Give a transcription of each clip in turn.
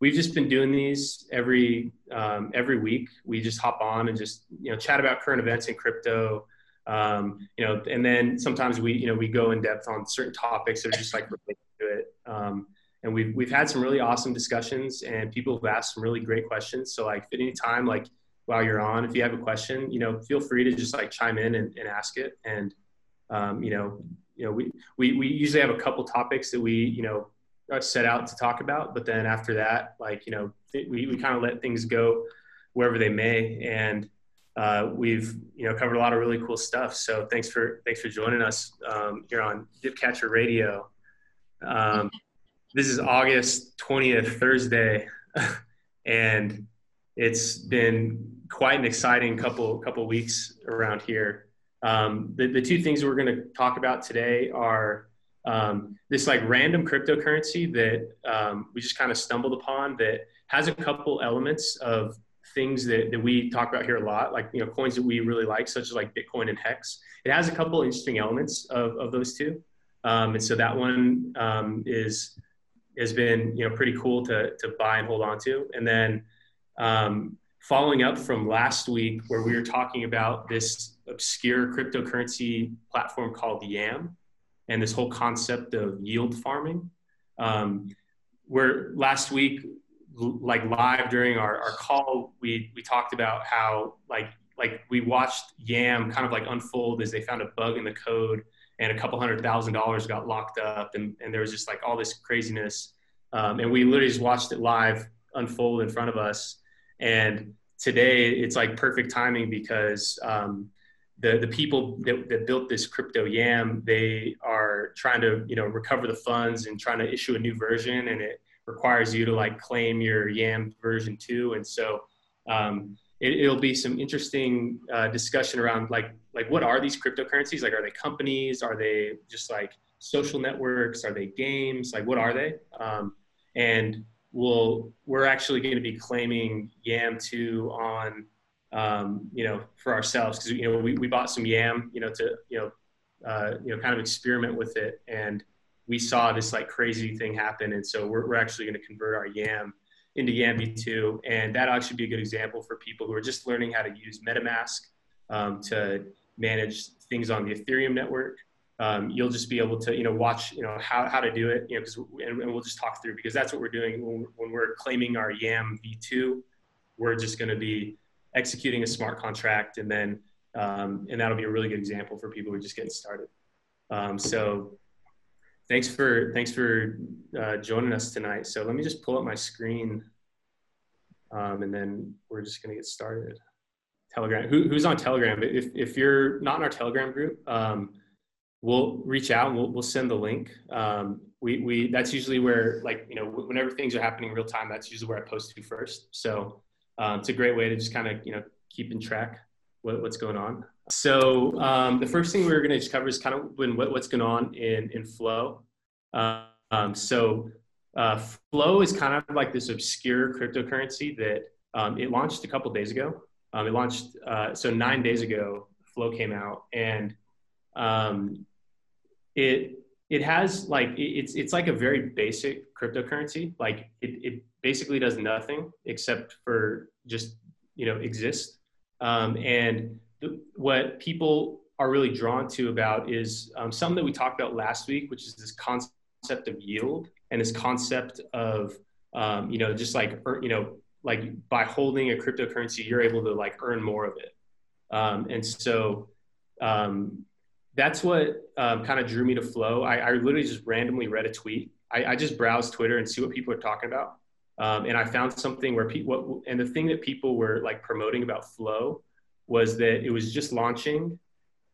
we've just been doing these every um, every week. We just hop on and just you know chat about current events in crypto. Um, you know, and then sometimes we you know we go in depth on certain topics that are just like related to it. Um, and we've we've had some really awesome discussions, and people have asked some really great questions. So like at any time, like while you're on, if you have a question, you know, feel free to just like chime in and, and ask it. And um, you know, you know, we, we we usually have a couple topics that we you know set out to talk about, but then after that, like you know, we we kind of let things go wherever they may, and uh, we've you know covered a lot of really cool stuff. So thanks for thanks for joining us um, here on Dipcatcher Radio. Um, this is August twentieth, Thursday, and it's been quite an exciting couple couple weeks around here. Um, the, the two things we're going to talk about today are um, this like random cryptocurrency that um, we just kind of stumbled upon that has a couple elements of things that, that we talk about here a lot, like you know coins that we really like, such as like Bitcoin and Hex. It has a couple interesting elements of, of those two, um, and so that one um, is has been you know pretty cool to to buy and hold on to. And then um, following up from last week where we were talking about this obscure cryptocurrency platform called Yam and this whole concept of yield farming. Um, where last week, like live during our, our call, we, we talked about how like, like we watched Yam kind of like unfold as they found a bug in the code and a couple hundred thousand dollars got locked up and, and there was just like all this craziness. Um, and we literally just watched it live unfold in front of us. And today it's like perfect timing because um, the the people that, that built this crypto yam they are trying to you know recover the funds and trying to issue a new version and it requires you to like claim your yam version 2 and so um, it, will be some interesting uh, discussion around like like what are these cryptocurrencies? Like are they companies? Are they just like social networks? Are they games? Like what are they? Um, and we'll we're actually going to be claiming yam 2 on um, you know, for ourselves because you know we, we bought some yam, you know, to you know, uh, you know, kind of experiment with it, and we saw this like crazy thing happen, and so we're, we're actually going to convert our yam into Yam V2, and that'll actually be a good example for people who are just learning how to use MetaMask um, to manage things on the Ethereum network. Um, you'll just be able to, you know, watch, you know, how, how to do it, you know, because, and, and, we'll just talk through because that's what we're doing when, when we're claiming our YAM V2. We're just going to be executing a smart contract, and then um, and that'll be a really good example for people who are just getting started. Um, so thanks for thanks for uh, joining us tonight. So let me just pull up my screen, um, and then we're just gonna get started. Telegram. Who, who's on Telegram? If if you're not in our Telegram group, um, we'll reach out. And we'll we'll send the link. Um, we we that's usually where like you know whenever things are happening in real time, that's usually where I post to first. So um, it's a great way to just kind of you know keep in track what, what's going on. So um, the first thing we are going to just cover is kind of when, what, what's going on in in Flow. Um, so uh, Flow is kind of like this obscure cryptocurrency that um, it launched a couple days ago. Um, it launched uh, so nine days ago. Flow came out and um, it it has like it's it's like a very basic cryptocurrency. Like it, it basically does nothing except for just you know exist. Um, and the, what people are really drawn to about is um, something that we talked about last week, which is this concept of yield and this concept of um, you know just like you know like by holding a cryptocurrency, you're able to like earn more of it. Um, and so um, that's what um, kind of drew me to Flow. I, I, literally just randomly read a tweet. I, I, just browsed Twitter and see what people are talking about. Um, and I found something where people, and the thing that people were like promoting about Flow was that it was just launching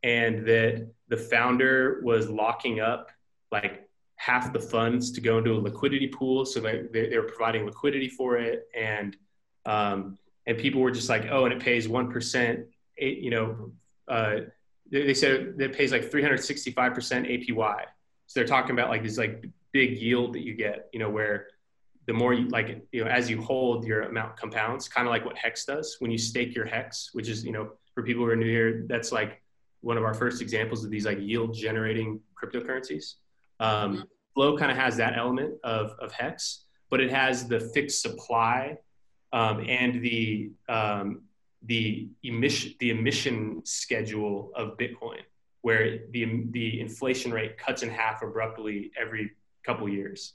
and that the founder was locking up like half the funds to go into a liquidity pool. So they, they, were providing liquidity for it. And, um, and people were just like, oh, and it pays 1%, you know, uh, they said it pays like 365% APY. So they're talking about like this like big yield that you get, you know, where the more you like, you know, as you hold, your amount compounds, kind of like what Hex does when you stake your Hex, which is, you know, for people who are new here, that's like one of our first examples of these like yield generating cryptocurrencies. Um, mm-hmm. Flow kind of has that element of, of Hex, but it has the fixed supply um, and the um, the emission the emission schedule of Bitcoin, where the the inflation rate cuts in half abruptly every couple years,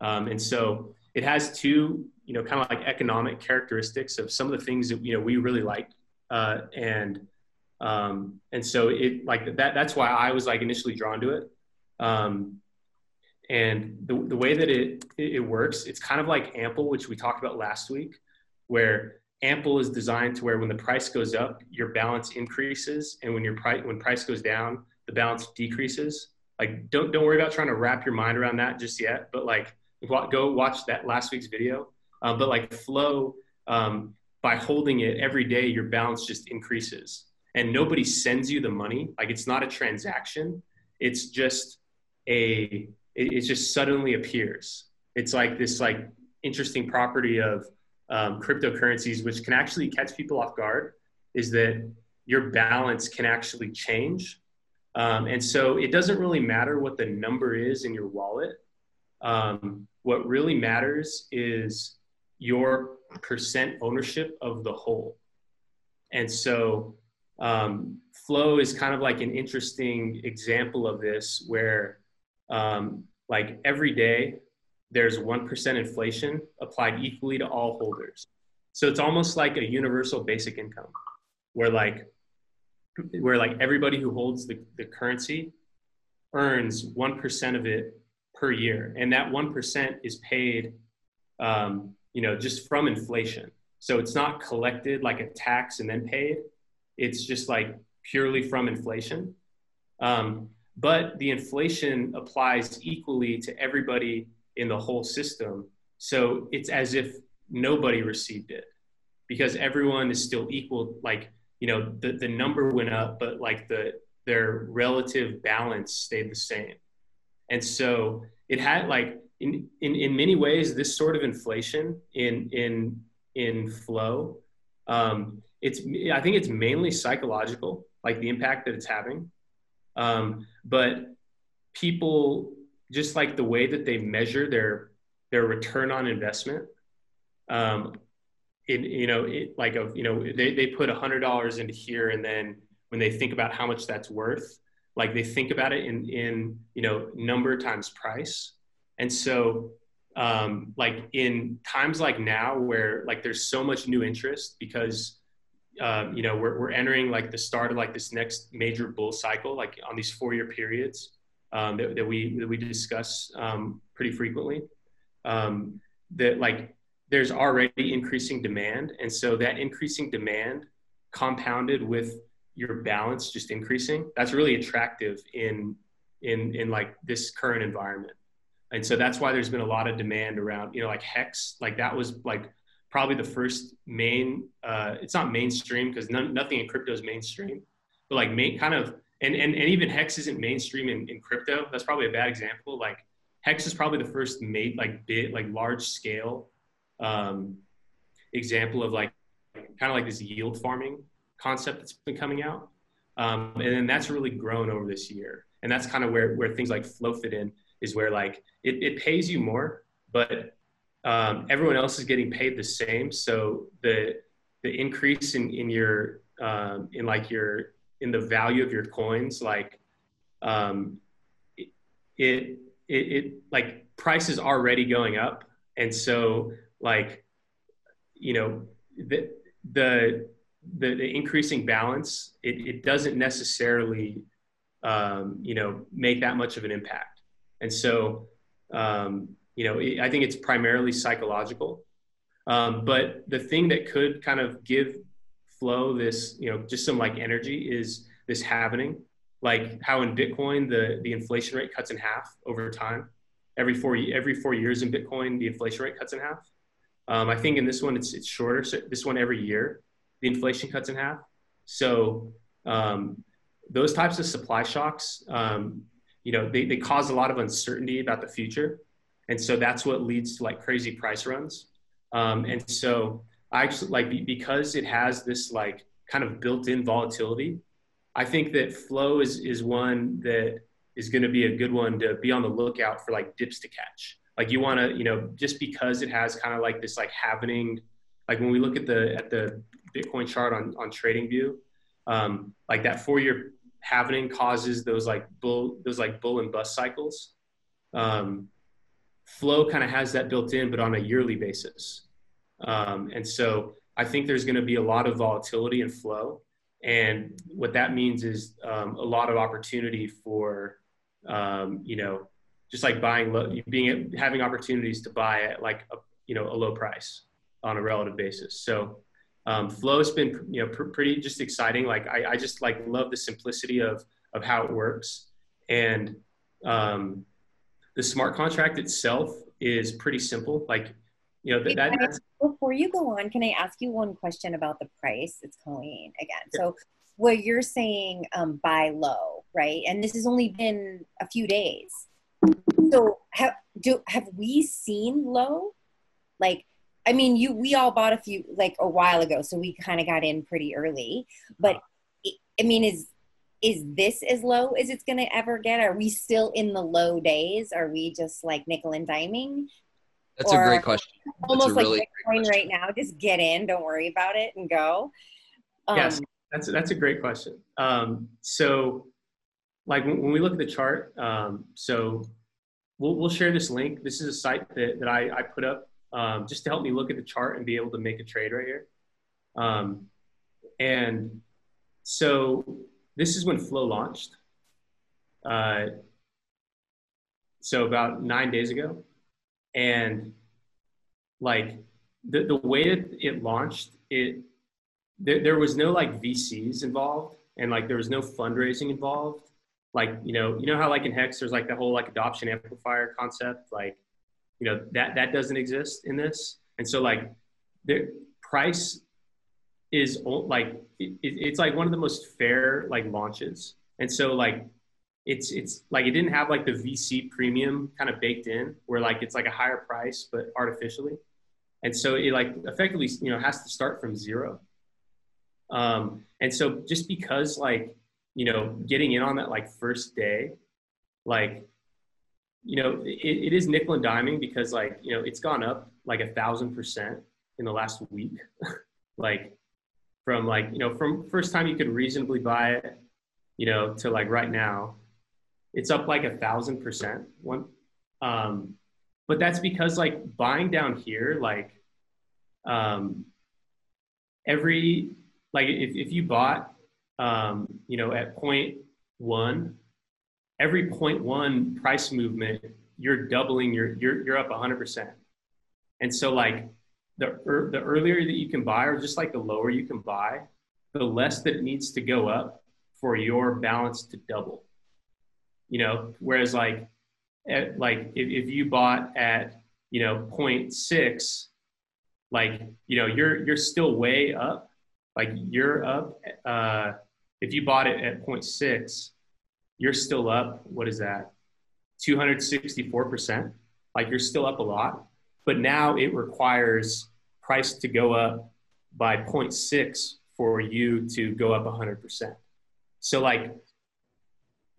um, and so it has two you know kind of like economic characteristics of some of the things that you know we really like, uh, and um, and so it like that that's why I was like initially drawn to it. Um, and the, the way that it, it works, it's kind of like Ample, which we talked about last week, where Ample is designed to where when the price goes up, your balance increases, and when your price when price goes down, the balance decreases. Like don't don't worry about trying to wrap your mind around that just yet, but like go watch that last week's video. Um, but like Flow, um, by holding it every day, your balance just increases, and nobody sends you the money. Like it's not a transaction; it's just a it, it just suddenly appears. It's like this like interesting property of um, cryptocurrencies, which can actually catch people off guard, is that your balance can actually change. Um, and so it doesn't really matter what the number is in your wallet. Um, what really matters is your percent ownership of the whole. And so um, Flow is kind of like an interesting example of this where um, like every day there's 1% inflation applied equally to all holders. So it's almost like a universal basic income where like where like everybody who holds the, the currency earns 1% of it per year. And that 1% is paid, um, you know, just from inflation. So it's not collected like a tax and then paid. It's just like purely from inflation. Um, but the inflation applies equally to everybody in the whole system. So it's as if nobody received it because everyone is still equal. Like, you know, the, the number went up, but like the, their relative balance stayed the same. And so it had like, in, in, in many ways, this sort of inflation in, in, in flow, um, it's, I think it's mainly psychological, like the impact that it's having. Um, but people just like the way that they measure their their return on investment um, in you know it, like a you know they, they put a hundred dollars into here and then when they think about how much that's worth like they think about it in in you know number times price. And so um, like in times like now where like there's so much new interest because um, you know we're, we're entering like the start of like this next major bull cycle like on these four year periods um, that, that, we that we discuss um, pretty frequently. Um, that like there's already increasing demand, and so that increasing demand compounded with your balance just increasing. That's really attractive in in in like this current environment, and so that's why there's been a lot of demand around you know like hex like that was like probably the first main uh, it's not mainstream because nothing in crypto is mainstream but like main kind of and, and, and even Hex isn't mainstream in, in crypto. That's probably a bad example. Like Hex is probably the first made like bit like large scale um, example of like kind of like this yield farming concept that's been coming out. Um, and then that's really grown over this year. And that's kind of where, where things like flow fit in is where like it, it pays you more, but um, everyone else is getting paid the same. So the, the increase in, in your, um, in like your in the value of your coins like um, it, it, it like price is already going up. And so like you know the the the, the increasing balance it, it doesn't necessarily um, you know make that much of an impact. And so um, you know i think it's primarily psychological. Um, but the thing that could kind of give flow this you know just some like energy is this halving. Like how in bitcoin the the inflation rate cuts in half over time. Every four every four years in bitcoin the inflation rate cuts in half. Um, i think in this one it's it's shorter. So this one every year the inflation cuts in half. So um, those types of supply shocks um, you know they, they cause a lot of uncertainty about the future. And so that's what leads to like crazy price runs. Um, and so I actually like because it has this like kind of built-in volatility. I think that flow is is one that is going to be a good one to be on the lookout for like dips to catch. like you want to, you know, just because it has kind of like this like halving, like when we look at the at the Bitcoin chart on on TradingView, um, like that four year halving causes those like bull those like bull and bust cycles. Um, flow kind of has that built in, but on a yearly basis. Um, and so I think there's going to be a lot of volatility and flow. And what that means is um, a lot of opportunity for, um, you know, just like buying, low, being having opportunities to buy at like a, you know a low price on a relative basis. So um, flow has been you know pr- pretty just exciting. Like I, I just like love the simplicity of of how it works, and um, the smart contract itself is pretty simple. Like you know that, that before you go on, can I ask you one question about the price? It's Colleen again. So what you're saying um, buy low, right? And this has only been a few days. So have do have we seen low? Like, I mean, you we all bought a few like a while ago, so we kind of got in pretty early. But I mean, is is this as low as it's going to ever get? Are we still in the low days? Are we just like nickel and diming? That's or a great question. Almost like really Right now. Just get in, don't worry about it, and go. Um, yes, that's that's a great question. Um, so, like when, when, we look at the chart, um, so we'll we'll share this link. This is a site that that I, I put up um, just to help me look at the chart and be able to make a trade right here. Um, and so this is when Flow launched. Uh, so about nine days ago and like the, the way that it launched it there, there was no like vcs involved and like there was no fundraising involved. Like you know you know how like in hex there's like the whole like adoption amplifier concept? Like you know that that doesn't exist in this. And so like the price is like it, it's like one of the most fair like launches. And so like it's it's like it didn't have like the VC premium kind of baked in where like it's like a higher price but artificially. And so it like effectively, you know, has to start from zero. Um, and so just because like, you know, getting in on that like first day, like, you know, it, it is nickel and diming because like, you know, it's gone up like a thousand percent in the last week. like from like, you know, from first time you could reasonably buy it, you know, to like right now, it's up like a thousand percent one um, but that's because like buying down here like um, every like if, if you bought um, you know at point one every point one price movement you're doubling your you're, you're up 100% and so like the, er, the earlier that you can buy or just like the lower you can buy the less that it needs to go up for your balance to double. You know, whereas like, at, like if, if you bought at, you know, 0.6, like, you know, you're, you're still way up, like you're up, uh, if you bought it at 0.6, you're still up, what is that? 264%. Like you're still up a lot, but now it requires price to go up by 0.6 for you to go up 100%. So like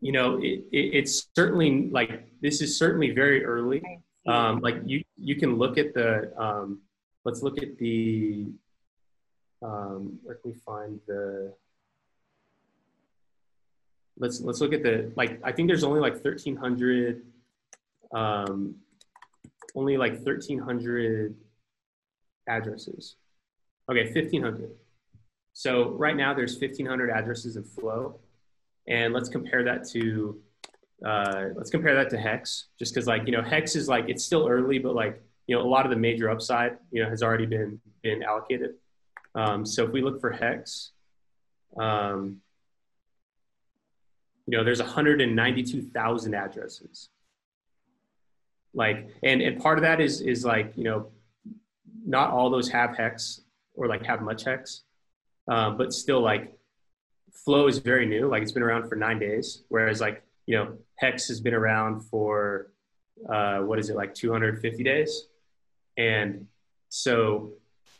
you know, it, it, it's certainly like this is certainly very early. Um, like you, you can look at the. Um, let's look at the. Um, where can we find the? Let's let's look at the like. I think there's only like 1,300. Um, only like 1,300 addresses. Okay, 1,500. So right now there's 1,500 addresses in Flow and let's compare that to uh, let's compare that to hex just because like you know hex is like it's still early but like you know a lot of the major upside you know has already been been allocated. Um, so if we look for hex um, you know there's 192000 addresses. Like and and part of that is is like you know not all those have hex or like have much hex um, but still like Flow is very new, like it's been around for nine days, whereas like you know Hex has been around for uh, what is it like 250 days, and so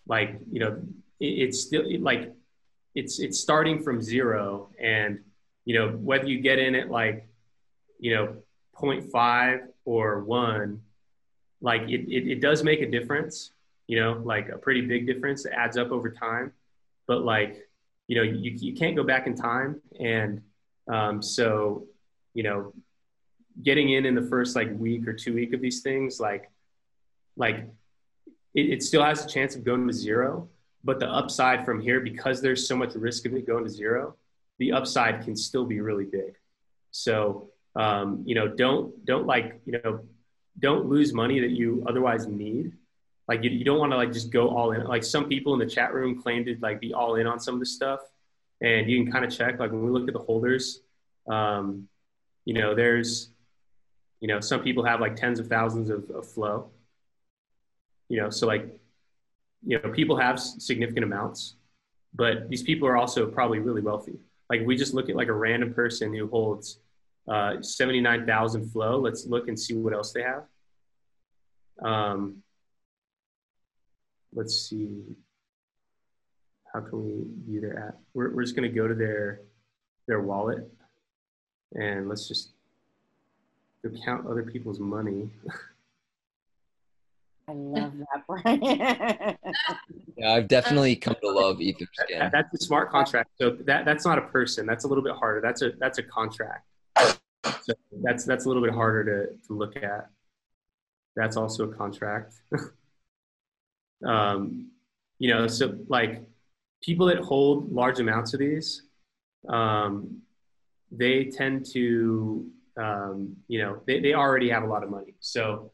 like you know it, it's still it, like it's it's starting from zero, and you know whether you get in at like you know 0.5 or one, like it, it, it does make a difference, you know, like a pretty big difference. It adds up over time, but like, you know, you, you can't go back in time. And um, so, you know, getting in in the first like week or two week of these things, like, like it, it still has a chance of going to zero, but the upside from here, because there's so much risk of it going to zero, the upside can still be really big. So, um, you know, don't, don't like, you know, don't lose money that you otherwise need. Like you, you don't want to like just go all in. Like some people in the chat room claim to like be all in on some of this stuff, and you can kind of check. Like when we look at the holders, um, you know, there's, you know, some people have like tens of thousands of, of flow. You know, so like, you know, people have significant amounts, but these people are also probably really wealthy. Like we just look at like a random person who holds uh, 79,000 flow. Let's look and see what else they have. Um, let's see. How can we view their app? We're, we're just going to go to their, their wallet and let's just count other people's money. I love that, Brian. yeah, I've definitely um, come to love Etherscan. That, that's a smart contract. So that, that's not a person. That's a little bit harder. That's a that's a contract. So that's that's a little bit harder to, to look at. That's also a contract. um, you know, so like people that hold large amounts of these, um, they tend to, um, you know, they, they already have a lot of money. So,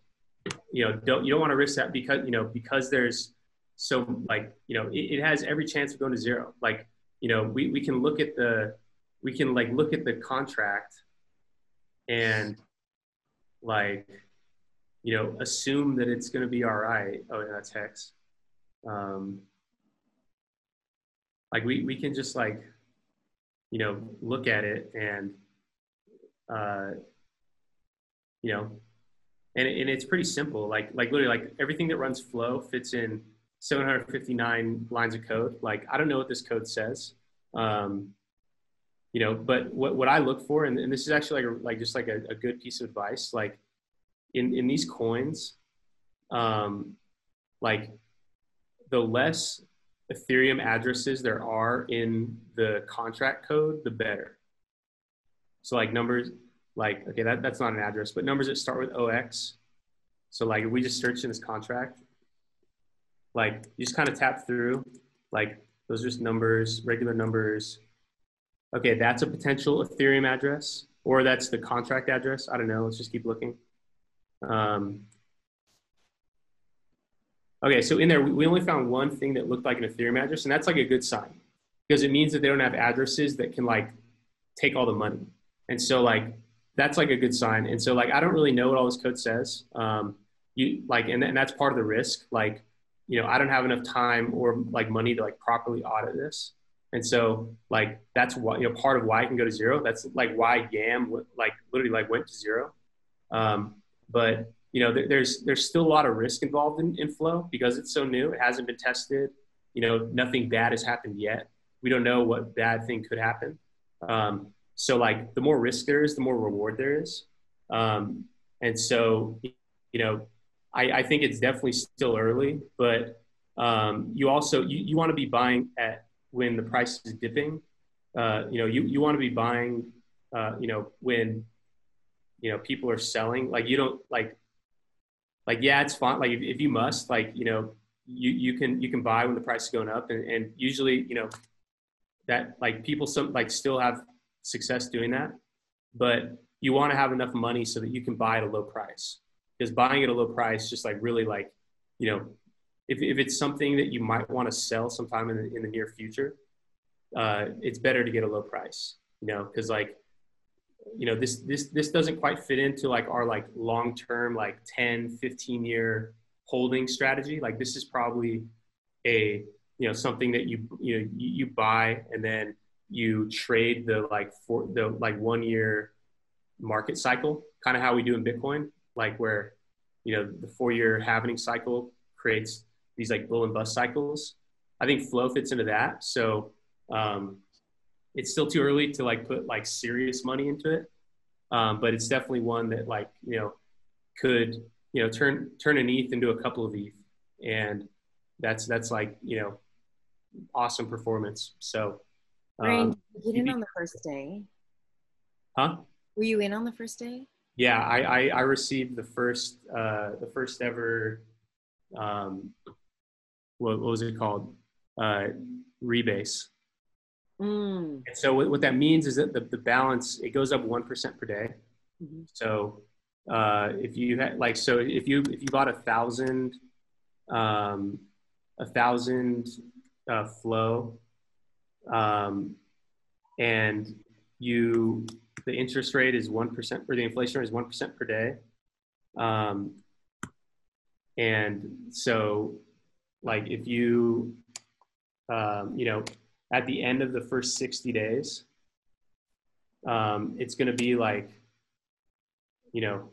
you know, don't you don't want to risk that because you know because there's so like you know it, it has every chance of going to zero. Like you know we, we can look at the we can like look at the contract and like you know assume that it's going to be all right oh that's hex um, like we, we can just like you know look at it and uh, you know and, and it's pretty simple. Like like literally like everything that runs flow fits in 759 lines of code. Like i don't know what this code says um, you know but what, what i look for and, and this is actually like a, like just like a, a good piece of advice like in in these coins um like the less ethereum addresses there are in the contract code the better so like numbers like okay that, that's not an address but numbers that start with ox so like if we just search in this contract like you just kind of tap through like those are just numbers regular numbers Okay, that's a potential Ethereum address, or that's the contract address. I don't know. Let's just keep looking. Um, okay, so in there, we only found one thing that looked like an Ethereum address, and that's like a good sign because it means that they don't have addresses that can like take all the money. And so like that's like a good sign. And so like I don't really know what all this code says. Um, you like, and, and that's part of the risk. Like, you know, I don't have enough time or like money to like properly audit this. And so like that's why you know part of why it can go to zero. That's like why YAM like literally like went to zero. Um, but you know there's there's still a lot of risk involved in, in flow because it's so new. It hasn't been tested. You know nothing bad has happened yet. We don't know what bad thing could happen. Um, so like the more risk there is, the more reward there is. Um, and so you know I, I think it's definitely still early, but um, you also you, you want to be buying at when the price is dipping. Uh, you know, you, you want to be buying, uh, you know, when, you know, people are selling, like you don't like, like, yeah, it's fine. Like if, if you must, like, you know, you, you can, you can buy when the price is going up. And, and usually, you know, that like people some like still have success doing that, but you want to have enough money so that you can buy at a low price. Because buying at a low price just like really like, you know, if, if it's something that you might want to sell sometime in the, in the near future, uh, it's better to get a low price, you know, because like, you know, this, this, this doesn't quite fit into like our like long-term, like 10, 15 year holding strategy. Like this is probably a, you know, something that you, you know, you, you buy and then you trade the like for the like one year market cycle, kind of how we do in Bitcoin, like where, you know, the four year halving cycle creates these like bull and bust cycles. I think flow fits into that. So um, it's still too early to like put like serious money into it, um, but it's definitely one that like you know could you know, turn turn an ETH into a couple of ETH, and that's that's like you know, awesome performance. So, Ryan, um, you get in on the first day? Huh? Were you in on the first day? Yeah, I I, I received the first uh, the first ever um, what, what was it called uh, rebase. Mm. And so what, what that means is that the, the balance it goes up one percent per day. Mm-hmm. So uh, if you had like so if you if you bought a thousand um, a thousand uh, flow um, and you the interest rate is one percent or the inflation rate is one percent per day um, and so like if you um, you know at the end of the first 60 days um, it's going to be like you know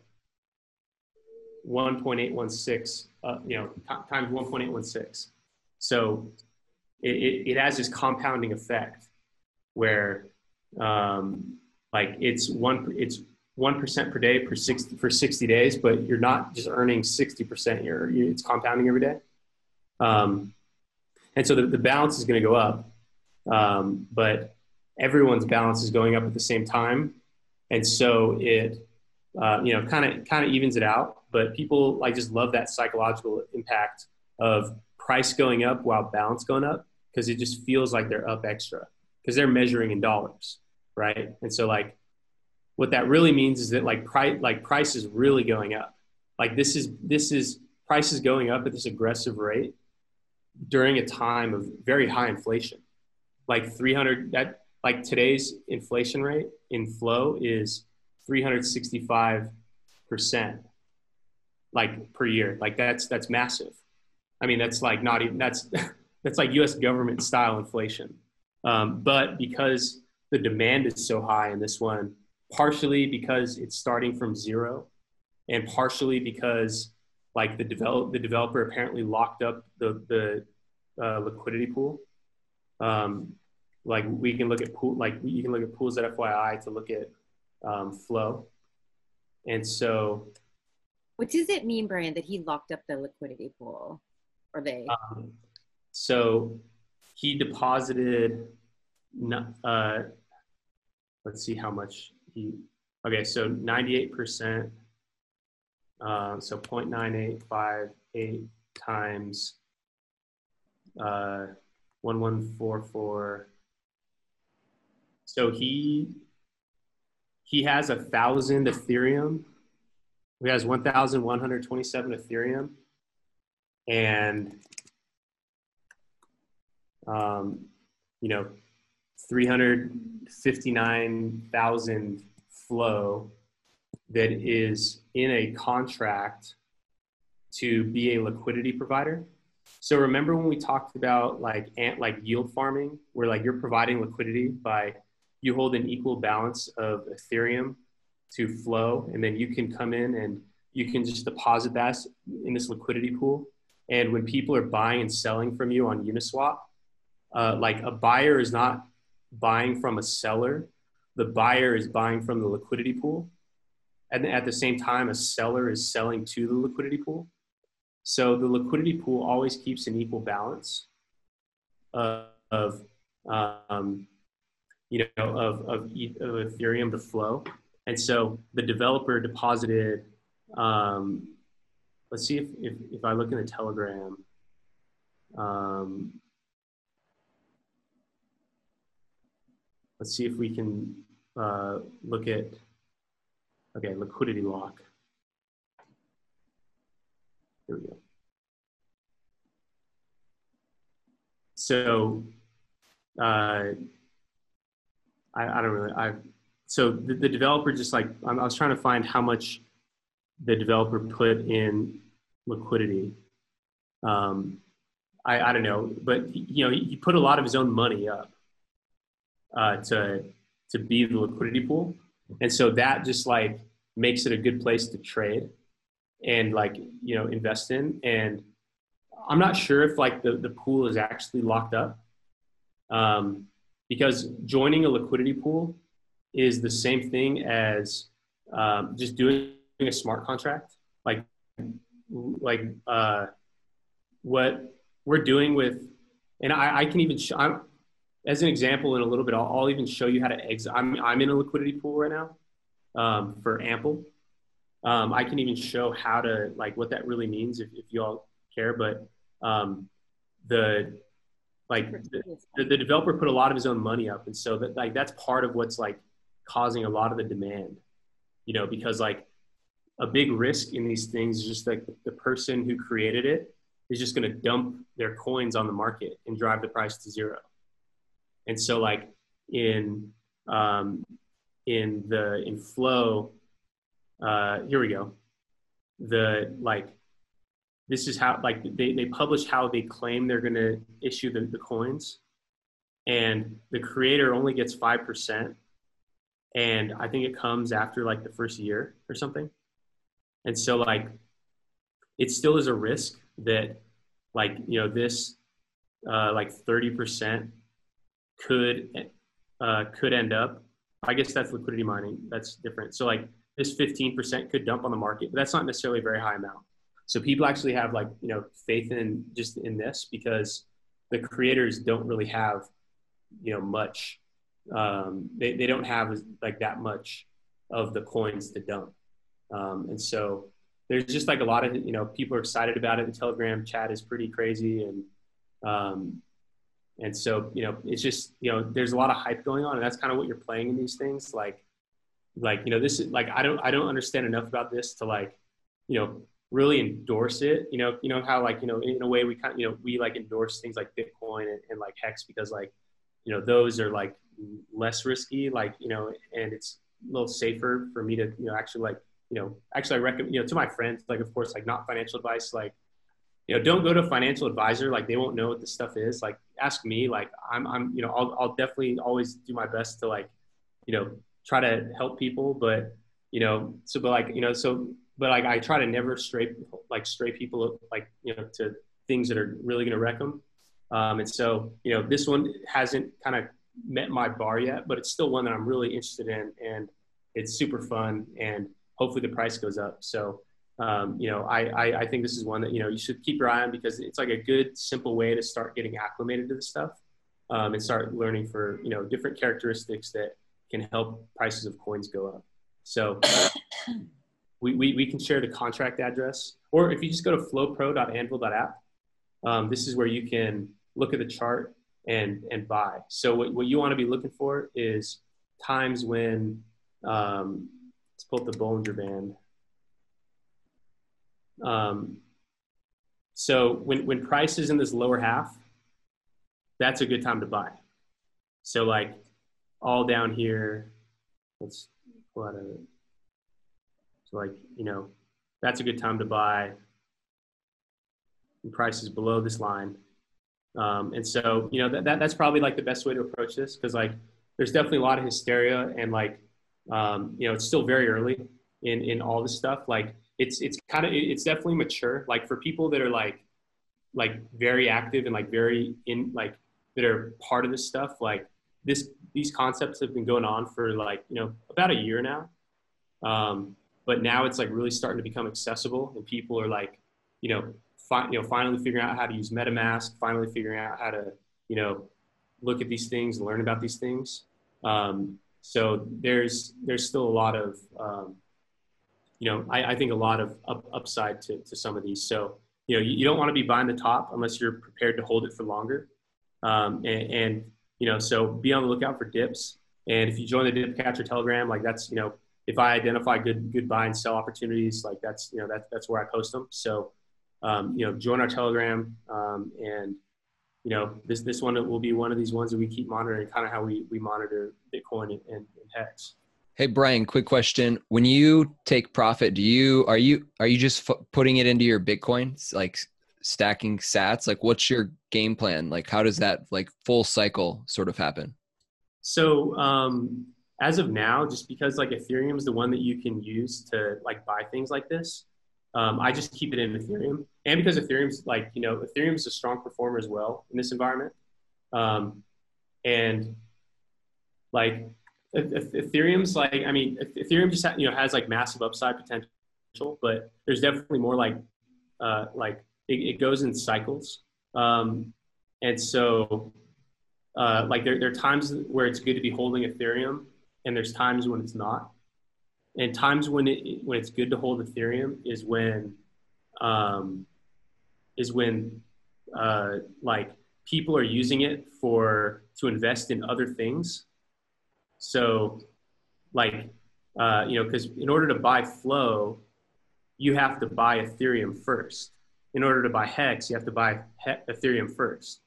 1.816 uh, you know times 1.816 so it, it, it, has this compounding effect where um, like it's one it's one percent per day per 60 for 60 days but you're not just earning 60 percent you're, it's compounding every day. Um, and so the, the balance is going to go up um, but everyone's balance is going up at the same time. And so it uh, you know kind of kind of evens it out. But people like just love that psychological impact of price going up while balance going up because it just feels like they're up extra because they're measuring in dollars right? And so like what that really means is that like price like price is really going up. Like this is this is price is going up at this aggressive rate during a time of very high inflation like 300 that like today's inflation rate in flow is 365 percent like per year. Like that's that's massive. I mean that's like not even that's that's like us government style inflation. Um, but because the demand is so high in this one partially because it's starting from zero and partially because like the develop the developer apparently locked up the the uh, liquidity pool um, like we can look at pool like you can look at pools.fyi to look at um, flow. And so what does it mean brian that he locked up the liquidity pool? Or they? Um, so he deposited uh, let's see how much he, okay, so 98%, uh, so 0.9858 times uh, 1144. So he, he has a thousand Ethereum. He has 1,127 Ethereum. And, um, you know, 359,000 flow that is in a contract to be a liquidity provider. So remember when we talked about like ant like yield farming, where like you're providing liquidity by you hold an equal balance of Ethereum to flow, and then you can come in and you can just deposit that in this liquidity pool. And when people are buying and selling from you on Uniswap, uh, like a buyer is not buying from a seller, the buyer is buying from the liquidity pool. And at the same time, a seller is selling to the liquidity pool. So the liquidity pool always keeps an equal balance of, of um, you know, of, of, of Ethereum to flow. And so the developer deposited, um, let's see if, if, if I look in the Telegram, um, Let's see if we can uh, look at, okay, liquidity lock. Here we go. So uh, I, I don't really, I, so the, the developer just like, I was trying to find how much the developer put in liquidity. Um, I, I don't know, but you know, he, he put a lot of his own money up uh, to to be the liquidity pool, and so that just like makes it a good place to trade and like you know invest in. And I'm not sure if like the the pool is actually locked up, um, because joining a liquidity pool is the same thing as um, just doing a smart contract. Like like uh, what we're doing with, and I, I can even show, I'm, as an example in a little bit, I'll, I'll even show you how to exit. I'm, I'm in a liquidity pool right now um, for Ample. Um, I can even show how to like what that really means if, if you all care. But um, the like the, the, developer put a lot of his own money up, and so that like that's part of what's like causing a lot of the demand. You know, because like a big risk in these things is just like the person who created it is just going to dump their coins on the market and drive the price to zero. And so like in um, in the in flow, uh, here we go. The like this is how like they, they publish how they claim they're going to issue the, the coins. And the creator only gets 5% and i think it comes after like the first year or something. And so like it still is a risk that like you know this uh, like 30% could uh, could end up i guess that's liquidity mining. That's different. So like this 15% could dump on the market but that's not necessarily a very high amount. So people actually have like you know faith in just in this because the creators don't really have you know much um, they, they don't have like that much of the coins to dump. Um, and so there's just like a lot of you know people are excited about it. The telegram chat is pretty crazy and um, and so you know it's just you know there's a lot of hype going on and that's kind of what you're playing in these things. Like like you know this is like i don't i don't understand enough about this to like you know really endorse it. You know, you know how like you know in a way we kind of, you know we like endorse things like Bitcoin and, and like Hex because like you know those are like less risky, like you know, and it's a little safer for me to you know actually like you know actually I recommend you know to my friends like of course like not financial advice like you know don't go to a financial advisor like they won't know what this stuff is like ask me like I'm I'm you know I'll I'll definitely always do my best to like you know try to help people but you know so but like you know so but like I try to never stray like stray people like you know to things that are really going to wreck them. Um, and so you know this one hasn't kind of met my bar yet, but it's still one that I'm really interested in, and it's super fun, and hopefully the price goes up. So um, you know I, I I think this is one that you know you should keep your eye on because it's like a good simple way to start getting acclimated to the stuff um, and start learning for you know different characteristics that can help prices of coins go up. So we, we, we can share the contract address. Or if you just go to flowpro.anvil.app, um, this is where you can look at the chart and, and buy. So what, what you want to be looking for is times when, um, let's pull up the Bollinger Band. Um, so when, when price is in this lower half, that's a good time to buy. So like all down here, let's pull out a so like, you know, that's a good time to buy prices below this line. Um, and so, you know, that, that, that's probably like the best way to approach this because like there's definitely a lot of hysteria and like, um, you know, it's still very early in, in all this stuff. Like it's, it's kind of, it's definitely mature. Like for people that are like, like very active and like very in like that are part of this stuff, like this, these concepts have been going on for like, you know, about a year now. Um, but now it's like really starting to become accessible and people are like you know fi- you know finally figuring out how to use metamask finally figuring out how to you know look at these things learn about these things. Um, so there's there's still a lot of um, you know I, I, think a lot of up, upside to, to some of these. So you know you, you don't want to be buying the top unless you're prepared to hold it for longer. Um, and, and you know so be on the lookout for dips and if you join the dip catcher telegram like that's you know if I identify good good buy and sell opportunities, like that's you know that's that's where I post them. So um, you know, join our Telegram, um, and you know this this one will be one of these ones that we keep monitoring, kind of how we we monitor Bitcoin and, and, and Hex. Hey Brian, quick question: When you take profit, do you are you are you just f- putting it into your Bitcoin, like stacking Sats? Like, what's your game plan? Like, how does that like full cycle sort of happen? So um, as of now, just because like Ethereum is the one that you can use to like buy things like this, um, I just keep it in Ethereum. And because Ethereum's like, you know, Ethereum's a strong performer as well in this environment. Um, and like Ethereum's like, I mean, Ethereum just, you know, has like massive upside potential but there's definitely more like uh, like it, it, goes in cycles. Um, and so uh, like there, there are times where it's good to be holding Ethereum, and there's times when it's not. And times when it when it's good to hold Ethereum is when um, is when uh, like people are using it for to invest in other things. So, like uh, you know, because in order to buy Flow, you have to buy Ethereum first. In order to buy Hex, you have to buy he- Ethereum first.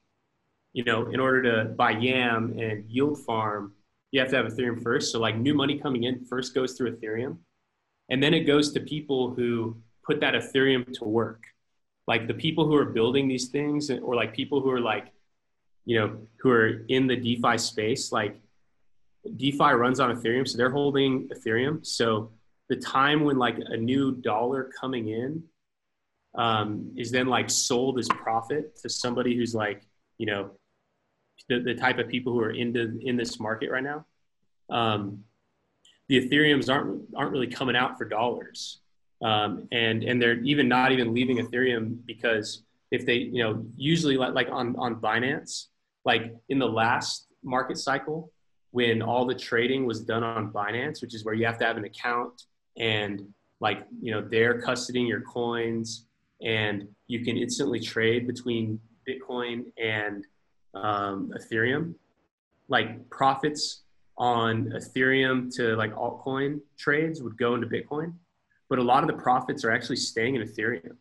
You know, in order to buy Yam and Yield Farm, you have to have Ethereum first. So, like, new money coming in first goes through Ethereum, and then it goes to people who put that Ethereum to work. Like the people who are building these things, or like people who are like, you know, who are in the DeFi space, like DeFi runs on Ethereum, so they're holding Ethereum. So the time when like a new dollar coming in um, is then like sold as profit to somebody who's like, you know, the, the type of people who are into in this market right now. Um, the Ethereums aren't aren't really coming out for dollars, um, and and they're even not even leaving Ethereum because if they you know usually like like on on Binance, like in the last market cycle, when all the trading was done on Binance, which is where you have to have an account and like, you know, they're custodying your coins and you can instantly trade between Bitcoin and um, Ethereum. Like profits on Ethereum to like altcoin trades would go into Bitcoin, but a lot of the profits are actually staying in Ethereum,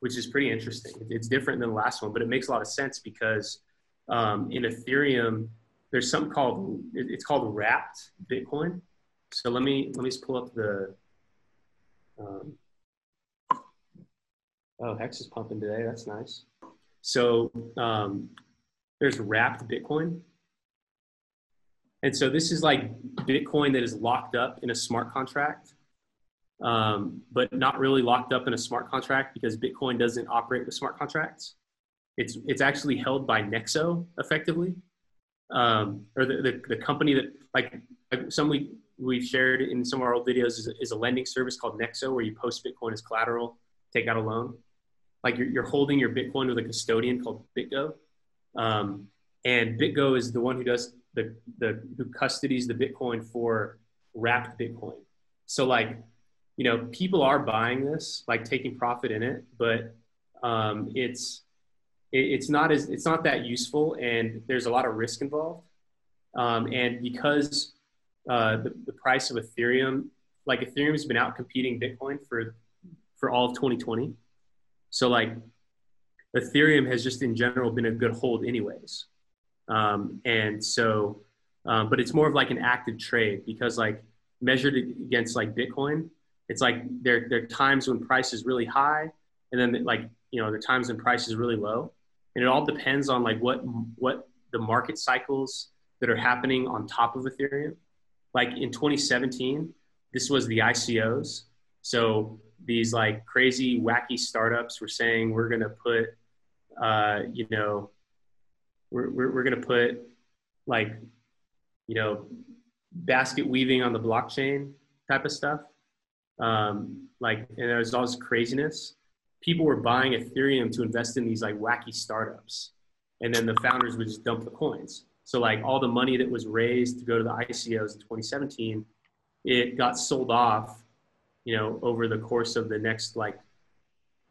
which is pretty interesting. It's different than the last one, but it makes a lot of sense because um, in Ethereum, there's something called it's called wrapped Bitcoin. So let me let me just pull up the. Um, oh, Hex is pumping today. That's nice. So um, there's wrapped Bitcoin, and so this is like Bitcoin that is locked up in a smart contract, um, but not really locked up in a smart contract because Bitcoin doesn't operate with smart contracts. It's it's actually held by Nexo effectively um, or the, the, the, company that like some we we've shared in some of our old videos is, is, a lending service called Nexo where you post Bitcoin as collateral, take out a loan. Like you're, you're holding your Bitcoin with a custodian called BitGo. Um, and BitGo is the one who does the, the, who custodies the Bitcoin for wrapped Bitcoin. So like, you know, people are buying this, like taking profit in it, but um, it's, it's not as it's not that useful and there's a lot of risk involved um, and because uh, the, the price of ethereum like ethereum has been out competing bitcoin for for all of 2020 so like ethereum has just in general been a good hold anyways um, and so um, but it's more of like an active trade because like measured against like bitcoin it's like there, there are times when price is really high and then like you know there are times when price is really low and it all depends on like what what the market cycles that are happening on top of Ethereum. Like in 2017, this was the ICOs. So these like crazy wacky startups were saying we're going to put, uh, you know, we're we're, we're going to put like, you know, basket weaving on the blockchain type of stuff. Um, like, and there was all this craziness people were buying Ethereum to invest in these like wacky startups. And then the founders would just dump the coins. So like all the money that was raised to go to the ICOs in 2017, it got sold off, you know, over the course of the next like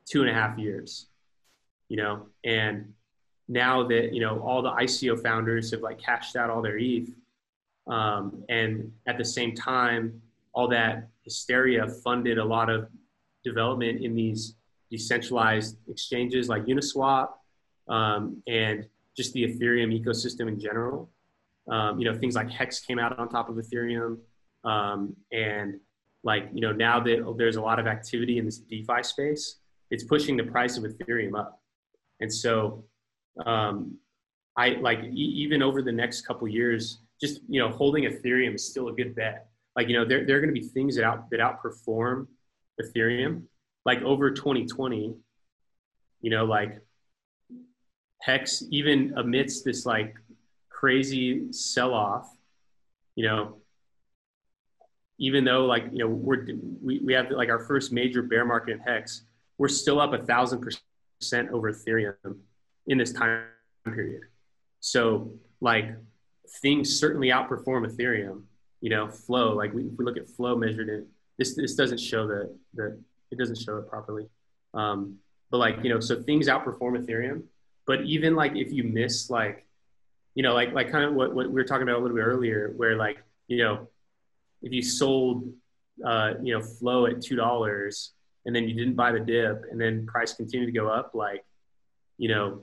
two and a half years, you know, and now that, you know, all the ICO founders have like cashed out all their ETH. Um, and at the same time, all that hysteria funded a lot of development in these decentralized exchanges like Uniswap um, and just the Ethereum ecosystem in general. Um, you know, things like Hex came out on top of Ethereum. Um, and like, you know, now that there's a lot of activity in this DeFi space, it's pushing the price of Ethereum up. And so um, I like e- even over the next couple years, just, you know, holding Ethereum is still a good bet. Like, you know, there, there are going to be things that out that outperform Ethereum like over 2020, you know, like Hex, even amidst this like crazy sell off, you know, even though like you know we're we, we have like our first major bear market in hex we're still up a thousand percent over ethereum in this time period. So like things certainly outperform ethereum you know flow like we, if we look at flow measured in this this doesn't show that that it doesn't show it properly. Um, but like you know so things outperform ethereum but even like if you miss like you know like like kind of what, what we were talking about a little bit earlier where like you know if you sold uh, you know flow at two dollars and then you didn't buy the dip and then price continued to go up like you know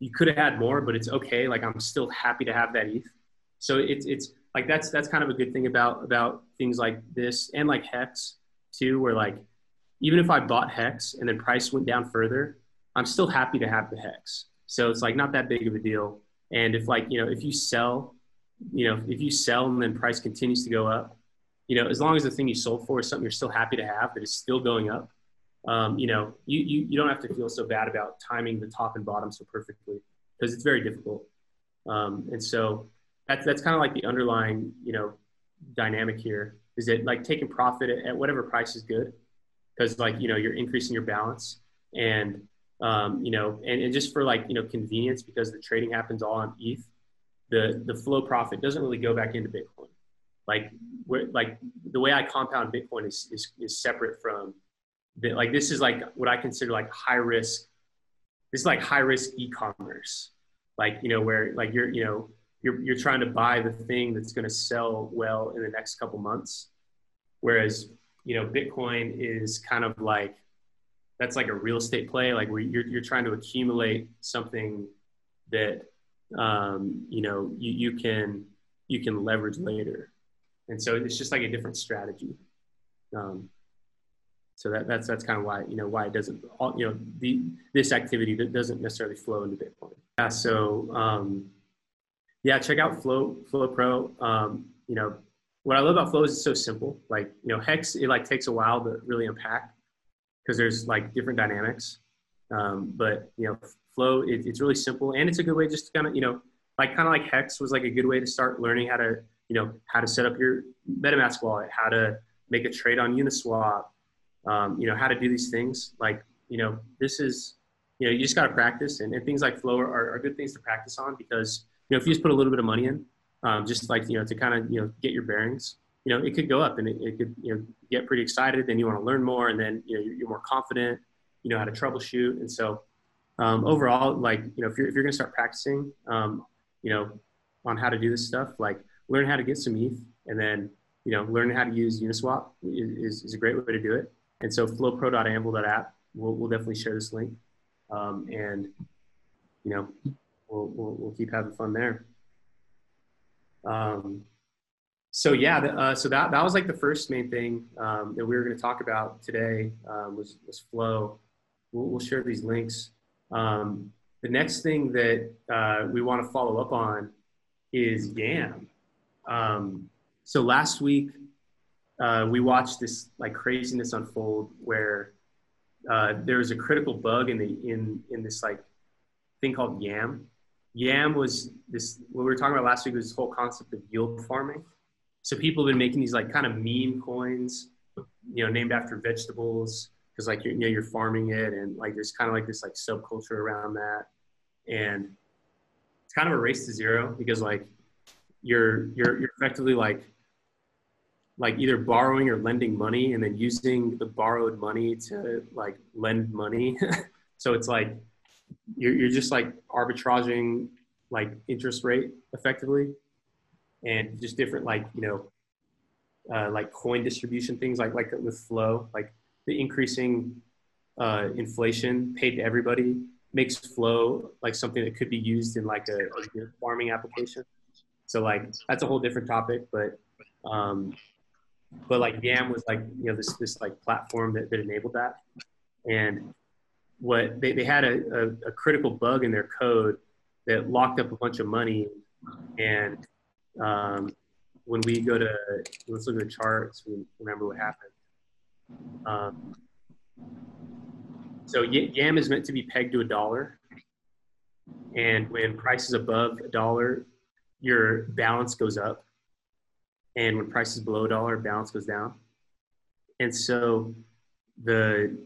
you could have had more but it's okay. Like i'm still happy to have that eth so it's it's like that's that's kind of a good thing about about things like this and like hex too where like even if i bought hex and then price went down further i'm still happy to have the hex. So it's like not that big of a deal. And if like you know if you sell you know, if you sell and then price continues to go up, you know, as long as the thing you sold for is something you're still happy to have that is still going up, um, you know, you, you, you don't have to feel so bad about timing the top and bottom so perfectly because it's very difficult. Um, and so that's, that's kind of like the underlying, you know, dynamic here is that like taking profit at, at whatever price is good because like, you know, you're increasing your balance and, um, you know, and, and just for like, you know, convenience because the trading happens all on ETH the the flow profit doesn't really go back into Bitcoin. Like like the way I compound Bitcoin is is, is separate from the, like this is like what I consider like high risk. This is like high risk e-commerce, like you know where like you're you know you're you're trying to buy the thing that's going to sell well in the next couple months, whereas you know Bitcoin is kind of like that's like a real estate play, like where you're you're trying to accumulate something that um, you know you, you can you can leverage later. And so it's just like a different strategy. Um, so that, that's that's kind of why you know why it doesn't all, you know the this activity that doesn't necessarily flow into bitcoin. Yeah so um, yeah check out flow flow pro. Um, you know what i love about flow is it's so simple. Like you know hex it like takes a while to really unpack because there's like different dynamics. Um, but you know flow it, it's really simple and it's a good way just to kind of you know like kind of like hex was like a good way to start learning how to you know how to set up your metamask wallet how to make a trade on uniswap um, you know how to do these things like you know this is you know you just got to practice and, and, things like flow are, are good things to practice on because you know if you just put a little bit of money in um, just like you know to kind of you know get your bearings you know it could go up and it, it could you know get pretty excited then you want to learn more and then you know you're, you're more confident you know how to troubleshoot and so um, overall, like, you know, if you're, if you're going to start practicing, um, you know, on how to do this stuff, like learn how to get some ETH and then, you know, learn how to use Uniswap is, is a great way to do it. And so flowpro.amble.app, we'll, we'll definitely share this link. Um, and, you know, we'll, we'll, we'll, keep having fun there. Um, so yeah, the, uh, so that, that was like the first main thing um, that we were going to talk about today um, was, was flow. We'll, we'll share these links. Um, the next thing that uh, we want to follow up on is YAM. Um, so last week uh, we watched this like craziness unfold where uh, there was a critical bug in the in in this like thing called YAM. YAM was this what we were talking about last week was this whole concept of yield farming. So people have been making these like kind of meme coins, you know, named after vegetables because like you're, you know you're farming it and like there's kind of like this like subculture around that. And it's kind of a race to zero because like you're you're you're effectively like like either borrowing or lending money and then using the borrowed money to like lend money. So it's like you're, you're just like arbitraging like interest rate effectively and just different like you know uh, like coin distribution things like like with flow like the increasing uh, inflation paid to everybody makes flow like something that could be used in like a, a farming application. So like that's a whole different topic, but um, but like Yam was like you know this this like platform that, that enabled that, and what they, they had a, a, a critical bug in their code that locked up a bunch of money, and um, when we go to let's look at the charts, we remember what happened. Um, so YAM is meant to be pegged to a dollar. And when price is above a dollar, your balance goes up. and when price is below a dollar, balance goes down. And so the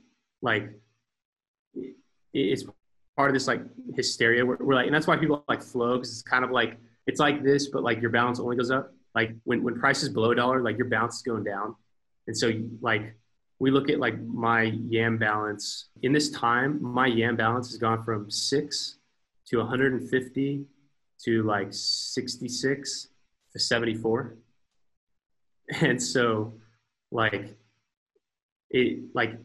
like it's part of this like hysteria. We're, we're like, and that's why people like flow because it's kind of like it's like this, but like your balance only goes up. Like when when price is below a dollar, like your balance is going down. And so like we look at like my yam balance in this time, my yam balance has gone from six to 150 to like 66 to 74. And so like it like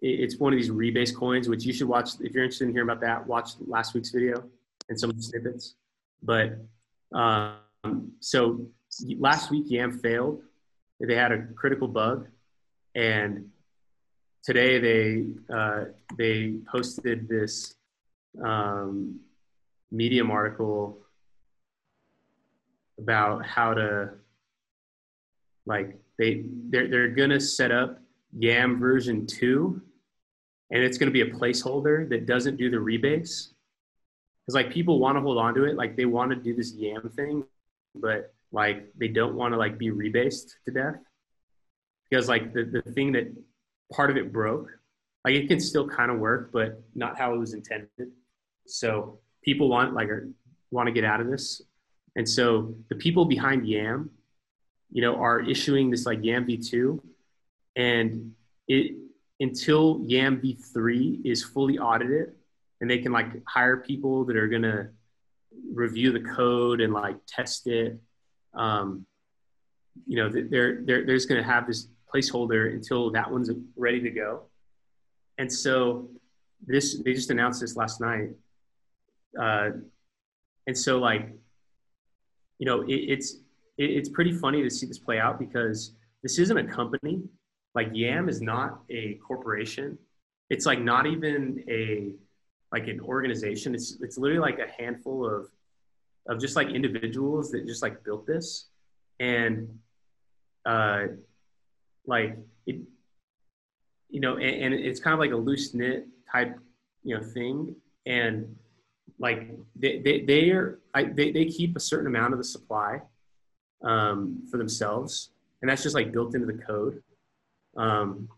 it's one of these rebase coins, which you should watch if you're interested in hearing about that. Watch last week's video and some snippets. But um, so last week Yam failed. They had a critical bug, and today they uh, they posted this um, Medium article about how to like they they're, they're gonna set up yam version 2 and it's to be a placeholder that doesn't do the rebase because like people want to hold on to it like they want to do this yam thing but like they don't want to like be rebased to death. Because like the, the thing that part of it broke. Like it can still kind of work but not how it was intended. So people want like want to get out of this. And so the people behind yam you know are issuing this like yam v2 and it until yam v3 is fully audited and they can like hire people that are to review the code and like test it um, you know they're they're, they're just going to have this placeholder until that one's ready to go. And so this they just announced this last night. Uh, and so like you know it, it's it, it's pretty funny to see this play out because this isn't a company. Like yam is not a corporation. It's like not even a like an organization. It's it's literally like a handful of of just like individuals that just like built this. And uh like it you know and, and it's kind of like a loose knit type you know thing. And like they they, they are I, they, they keep a certain amount of the supply um, for themselves. And that's just like built into the code. Um,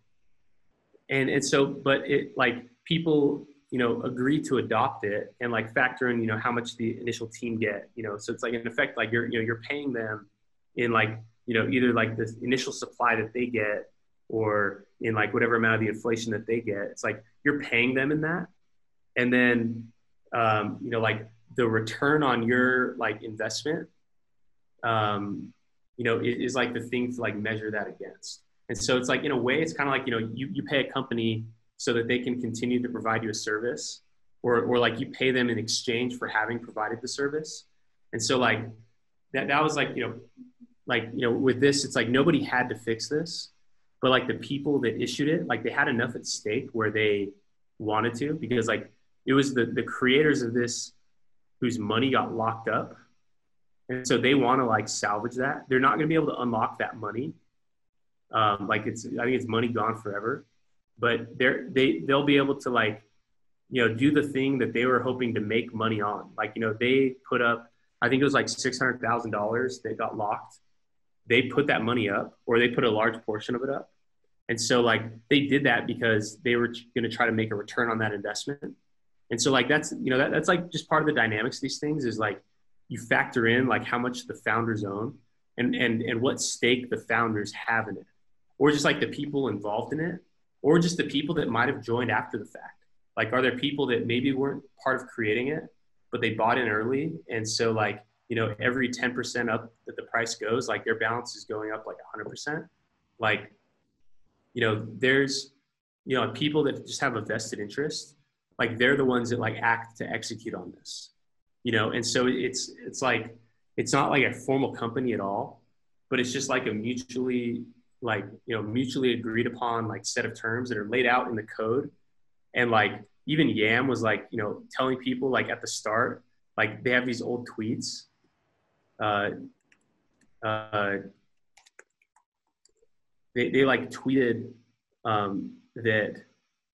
and and so but it like people you know agree to adopt it and like factor in you know how much the initial team get you know. So it's like in effect like you're you know you're paying them in like you know either like the initial supply that they get or in like whatever amount of the inflation that they get it's like you're paying them in that and then um, you know like the return on your like investment um, you know is, is like the thing to like measure that against and so it's like in a way, it's kind of like you know you, you pay a company so that they can continue to provide you a service, or or like you pay them in exchange for having provided the service. And so like that that was like you know like you know with this, it's like nobody had to fix this, but like the people that issued it, like they had enough at stake where they wanted to because like it was the the creators of this whose money got locked up and so they want to like salvage that they're not going to be able to unlock that money um, like it's, I think it's money gone forever, but they're, they, they'll be able to like, you know, do the thing that they were hoping to make money on. Like, you know, they put up, I think it was like $600,000 that got locked. They put that money up or they put a large portion of it up. And so like they did that because they were going to try to make a return on that investment. And so like that's, you know, that, that's like just part of the dynamics of these things is like you factor in like how much the founders own and, and, and what stake the founders have in it or just like the people involved in it, or just the people that might have joined after the fact. Like, are there people that maybe weren't part of creating it, but they bought in early? And so, like, you know, every 10% up that the price goes, like their balance is going up like 100%. Like, you know, there's, you know, people that just have a vested interest, like they're the ones that like act to execute on this, you know? And so it's, it's like, it's not like a formal company at all, but it's just like a mutually like you know mutually agreed upon like set of terms that are laid out in the code and like even yam was like you know telling people like at the start like they have these old tweets uh, uh, they, they like tweeted um, that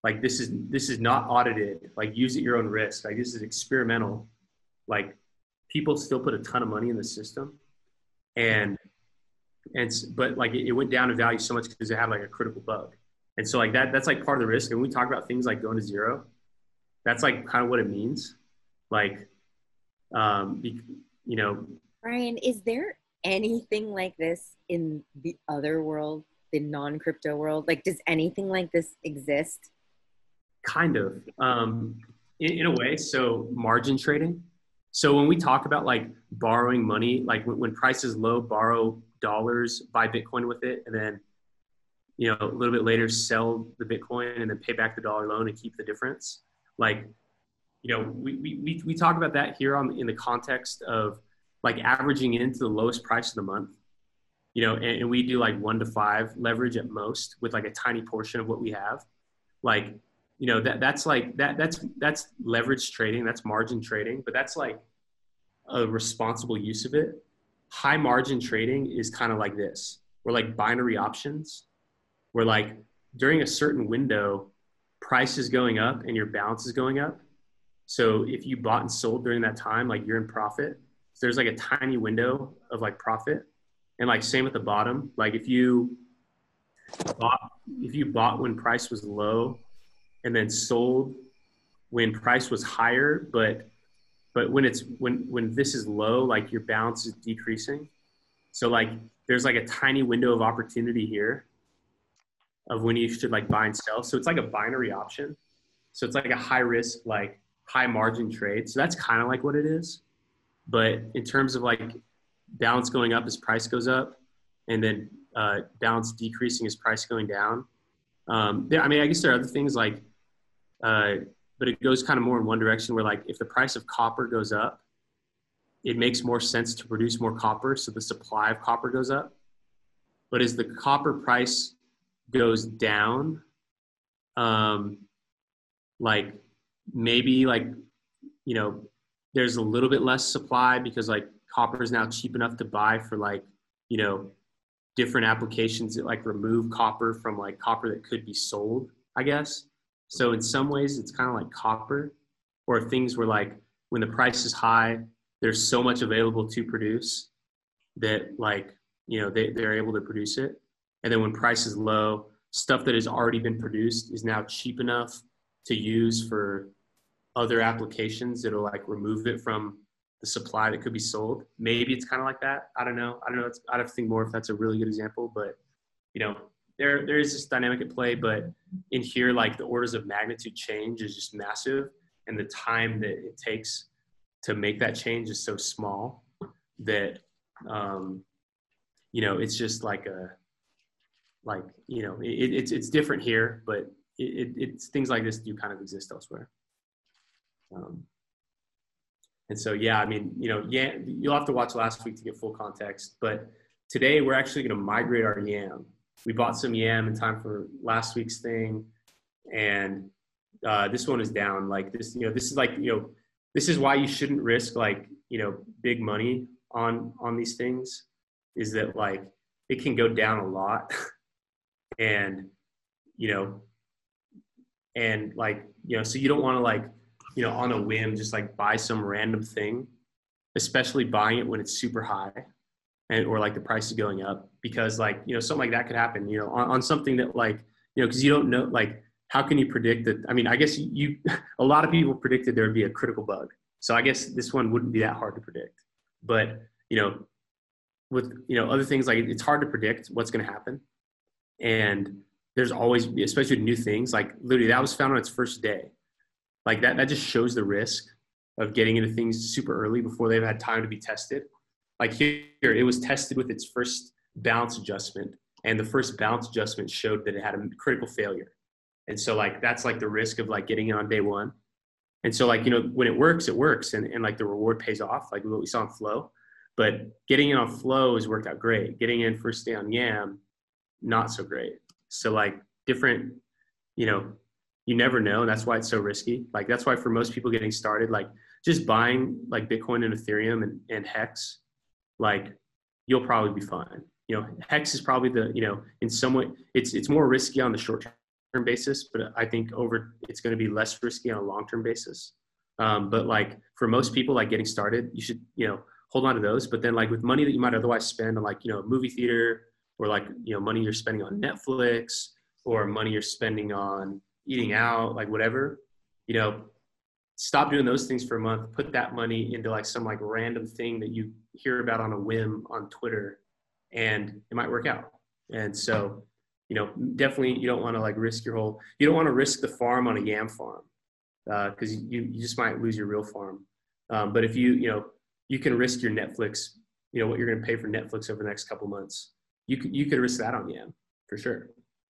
like this is this is not audited like use at your own risk like this is experimental like people still put a ton of money in the system and and but like it, it went down in value so much because it had like a critical bug. And so like that that's like part of the risk. And when we talk about things like going to zero, that's like kind of what it means. Like, um, you know, Brian, is there anything like this in the other world, the non-crypto world? Like, does anything like this exist? Kind of, um, in, in a way. So margin trading. So when we talk about like borrowing money, like when, when price is low, borrow dollars, buy Bitcoin with it, and then you know a little bit later sell the Bitcoin and then pay back the dollar loan and keep the difference. Like, you know, we we we talk about that here on in the context of like averaging into the lowest price of the month. You know, and, and we do like one to five leverage at most with like a tiny portion of what we have. Like you know that that's like that that's that's leverage trading that's margin trading but that's like a responsible use of it high margin trading is kind of like this we're like binary options where like during a certain window price is going up and your balance is going up so if you bought and sold during that time like you're in profit so there's like a tiny window of like profit and like same at the bottom like if you bought if you bought when price was low and then sold when price was higher, but but when it's when when this is low, like your balance is decreasing. So like there's like a tiny window of opportunity here of when you should like buy and sell. So it's like a binary option. So it's like a high risk, like high margin trade. So that's kind of like what it is. But in terms of like balance going up as price goes up, and then uh, balance decreasing as price going down. Um, there, I mean, I guess there are other things like uh, but it goes kind of more in one direction where like if the price of copper goes up, it makes more sense to produce more copper. So the supply of copper goes up. But as the copper price goes down, um, like maybe like, you know, there's a little bit less supply because like copper is now cheap enough to buy for like, you know, different applications that like remove copper from like copper that could be sold, I guess. So in some ways, it's kind of like copper, or things where like when the price is high, there's so much available to produce that like you know they, they're able to produce it. And then when price is low, stuff that has already been produced is now cheap enough to use for other applications that'll like remove it from the supply that could be sold. Maybe it's kind of like that. I don't know. I don't know. It's, I'd have to think more if that's a really good example, but you know, there there is this dynamic at play, but in here, like the orders of magnitude change is just massive, and the time that it takes to make that change is so small that um, you know it's just like a like you know it, it's it's different here, but it, it, it's things like this do kind of exist elsewhere. Um, and so yeah, I mean you know yeah you'll have to watch last week to get full context, but today we're actually going to migrate our yam we bought some yam in time for last week's thing, and uh, this one is down. Like this, you know, this is like you know, this is why you shouldn't risk like you know big money on on these things. Is that like it can go down a lot, and you know, and like you know, so you don't want to like you know on a whim just like buy some random thing, especially buying it when it's super high and or like the price is going up because like you know something like that could happen you know on, on something that like you know because you don't know like how can you predict that? I mean i guess you a lot of people predicted there would be a critical bug. So i guess this one wouldn't be that hard to predict. But you know with you know other things like it's hard to predict what's going to happen. And there's always especially new things like literally that was found on its first day like that that just shows the risk of getting into things super early before they've had time to be tested like here, it was tested with its first balance adjustment, and the first balance adjustment showed that it had a critical failure. And so like that's like the risk of like getting it on day one. And so like, you know, when it works, it works and, and like the reward pays off, like what we saw in flow. But getting in on flow has worked out great. Getting in first day on Yam, not so great. So like different, you know, you never know. That's why it's so risky. Like that's why for most people getting started, like just buying like Bitcoin and Ethereum and, and Hex like you'll probably be fine. You know, hex is probably the you know in some way it's it's more risky on the short term basis, but I think over it's going to be less risky on a long term basis. Um, but like for most people, like getting started, you should you know hold on to those. But then like with money that you might otherwise spend on like, you know, a movie theater or like, you know, money you're spending on Netflix or money you're spending on eating out, like whatever, you know, stop doing those things for a month, put that money into like some like random thing that you hear about on a whim on Twitter and it might work out. And so, you know, definitely you don't want to like risk your whole, you don't want to risk the farm on a yam farm because uh, you, you just might lose your real farm. Um, but if you, you know, you can risk your Netflix, you know, what you're going to pay for Netflix over the next couple months. You could, you could risk that on Yam for sure.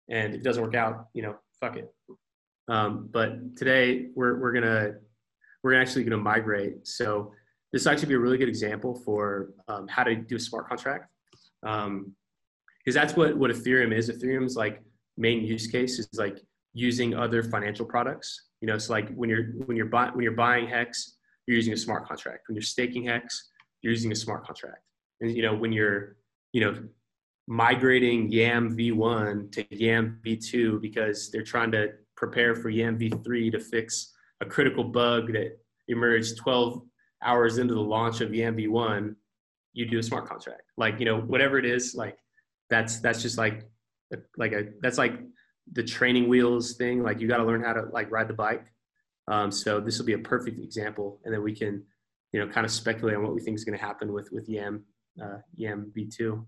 And if it doesn't work out, you know, fuck it. Um, but today we're, we're to, we're actually to migrate. So this actually be a really good example for um, how to do a smart contract. because um, that's what, what Ethereum is. Ethereum's like main use case is like using other financial products. You know, so like when you're, when you're buying, when you're buying Hex, you're using a smart contract. When you're staking Hex, you're using a smart contract. And you know, when you're, you know, migrating YAM v1 to YAM v2 because they're trying to prepare for YAM v3 to fix a critical bug that emerged 12 hours into the launch of YAM v1, you do a smart contract. Like, you know, whatever it is, like that's that's just like like a that's like the training wheels thing. Like you got to learn how to like ride the bike. Um, so this will be a perfect example, and then we can, you know, kind of speculate on what we think is going to happen with with YAM uh, YAM v2.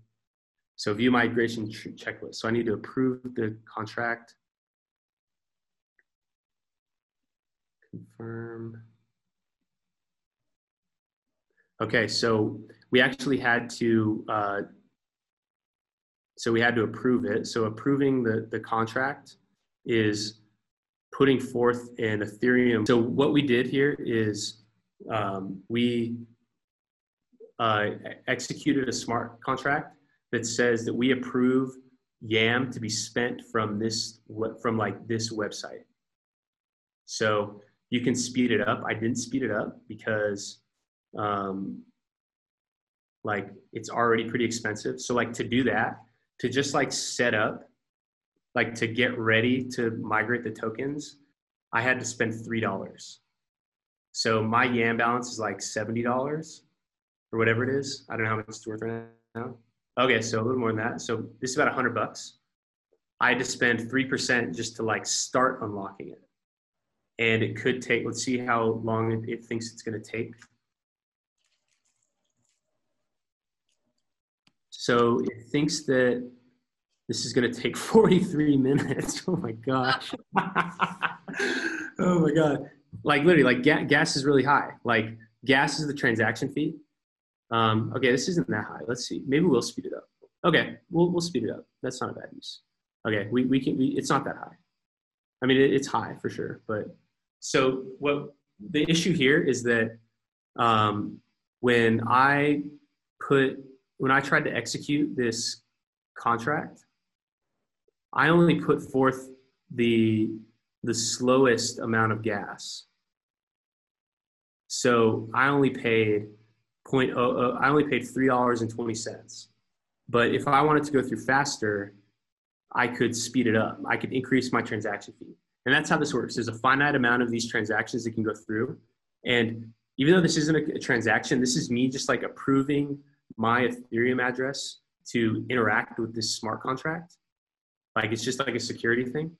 So view migration checklist. So I need to approve the contract. Confirm. Okay, so we actually had to, uh, so we had to approve it. So approving the, the contract is putting forth an Ethereum. So what we did here is um, we uh, executed a smart contract that says that we approve YAM to be spent from this from like this website. So you can speed it up. I didn't speed it up because um, like it's already pretty expensive. So like to do that, to just like set up like to get ready to migrate the tokens, I had to spend three dollars. So my YAM balance is like seventy dollars or whatever it is. I don't know how much it's worth right now. Okay, so a little more than that. So this is about a hundred bucks. I had to spend three percent just to like start unlocking it, and it could take. Let's see how long it, it thinks it's to take. So it thinks that this is to take 43 minutes. Oh my gosh. oh my God. Like literally, like ga- gas is really high. Like gas is the transaction fee. Um, okay, this isn't that high. Let's see. Maybe we'll speed it up. Okay, we'll, we'll speed it up. That's not a bad use. Okay, we, we can, we, it's not that high. I mean, it, it's high for sure. But so what the issue here is that um, when I put, when I tried to execute this contract, I only put forth the the slowest amount of gas. So I only paid point oh, uh, I only paid three dollars and twenty cents. But if I wanted to go through faster, I could speed it up. I could increase my transaction fee. And that's how this works. There's a finite amount of these transactions that can go through. And even though this isn't a, a transaction, this is me just like approving my Ethereum address to interact with this smart contract. Like it's just like a security thing.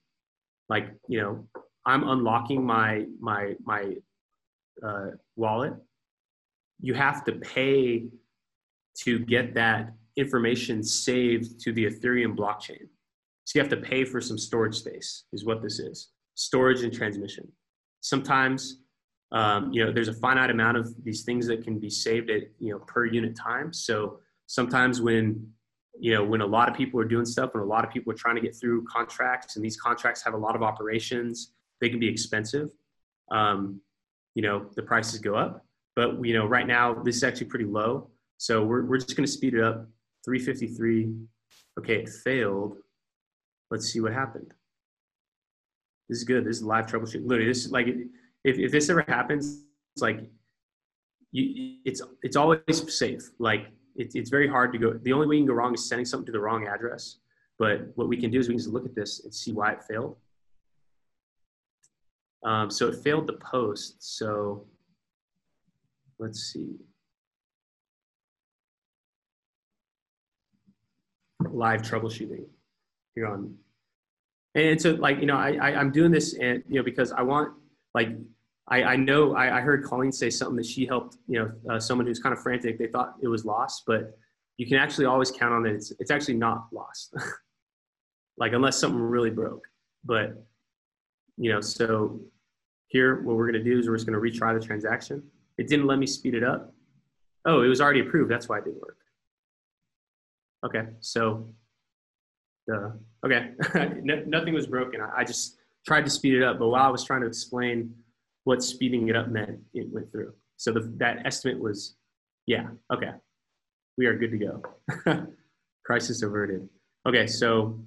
Like, you know, I'm unlocking my my my uh, wallet. You have to pay to get that information saved to the Ethereum blockchain. So you have to pay for some storage space, is what this is. Storage and transmission. Sometimes, um, you know, there's a finite amount of these things that can be saved at, you know, per unit time. So sometimes when you know, when a lot of people are doing stuff, and a lot of people are trying to get through contracts, and these contracts have a lot of operations, they can be expensive. Um, you know, the prices go up. But you know, right now this is actually pretty low, so we're we're just going to speed it up. 353. Okay, it failed. Let's see what happened this is good. This is live troubleshooting. Literally, this is like if, if this ever happens, it's like you, it's it's always safe. Like it, it's very hard to go. The only way you can go wrong is sending something to the wrong address. But what we can do is we can just look at this and see why it failed. Um, so it failed the post. So let's see. Live troubleshooting here on and so like, you know, I, I I'm doing this and, you know, because I want like, I, I know I, I heard Colleen say something that she helped, you know, uh, someone who's kind of frantic. They thought it was lost, but you can actually always count on it. It's, it's actually not lost. like unless something really broke, but you know, so here, what we're going to do is we're just going to retry the transaction. It didn't let me speed it up. Oh, it was already approved. That's why it didn't work. Okay, so, uh, okay, no, nothing was broken. I, I just tried to speed it up, but while I was trying to explain what speeding it up meant, it went through. So the, that estimate was, yeah, okay, we are good to go. Crisis averted. Okay, so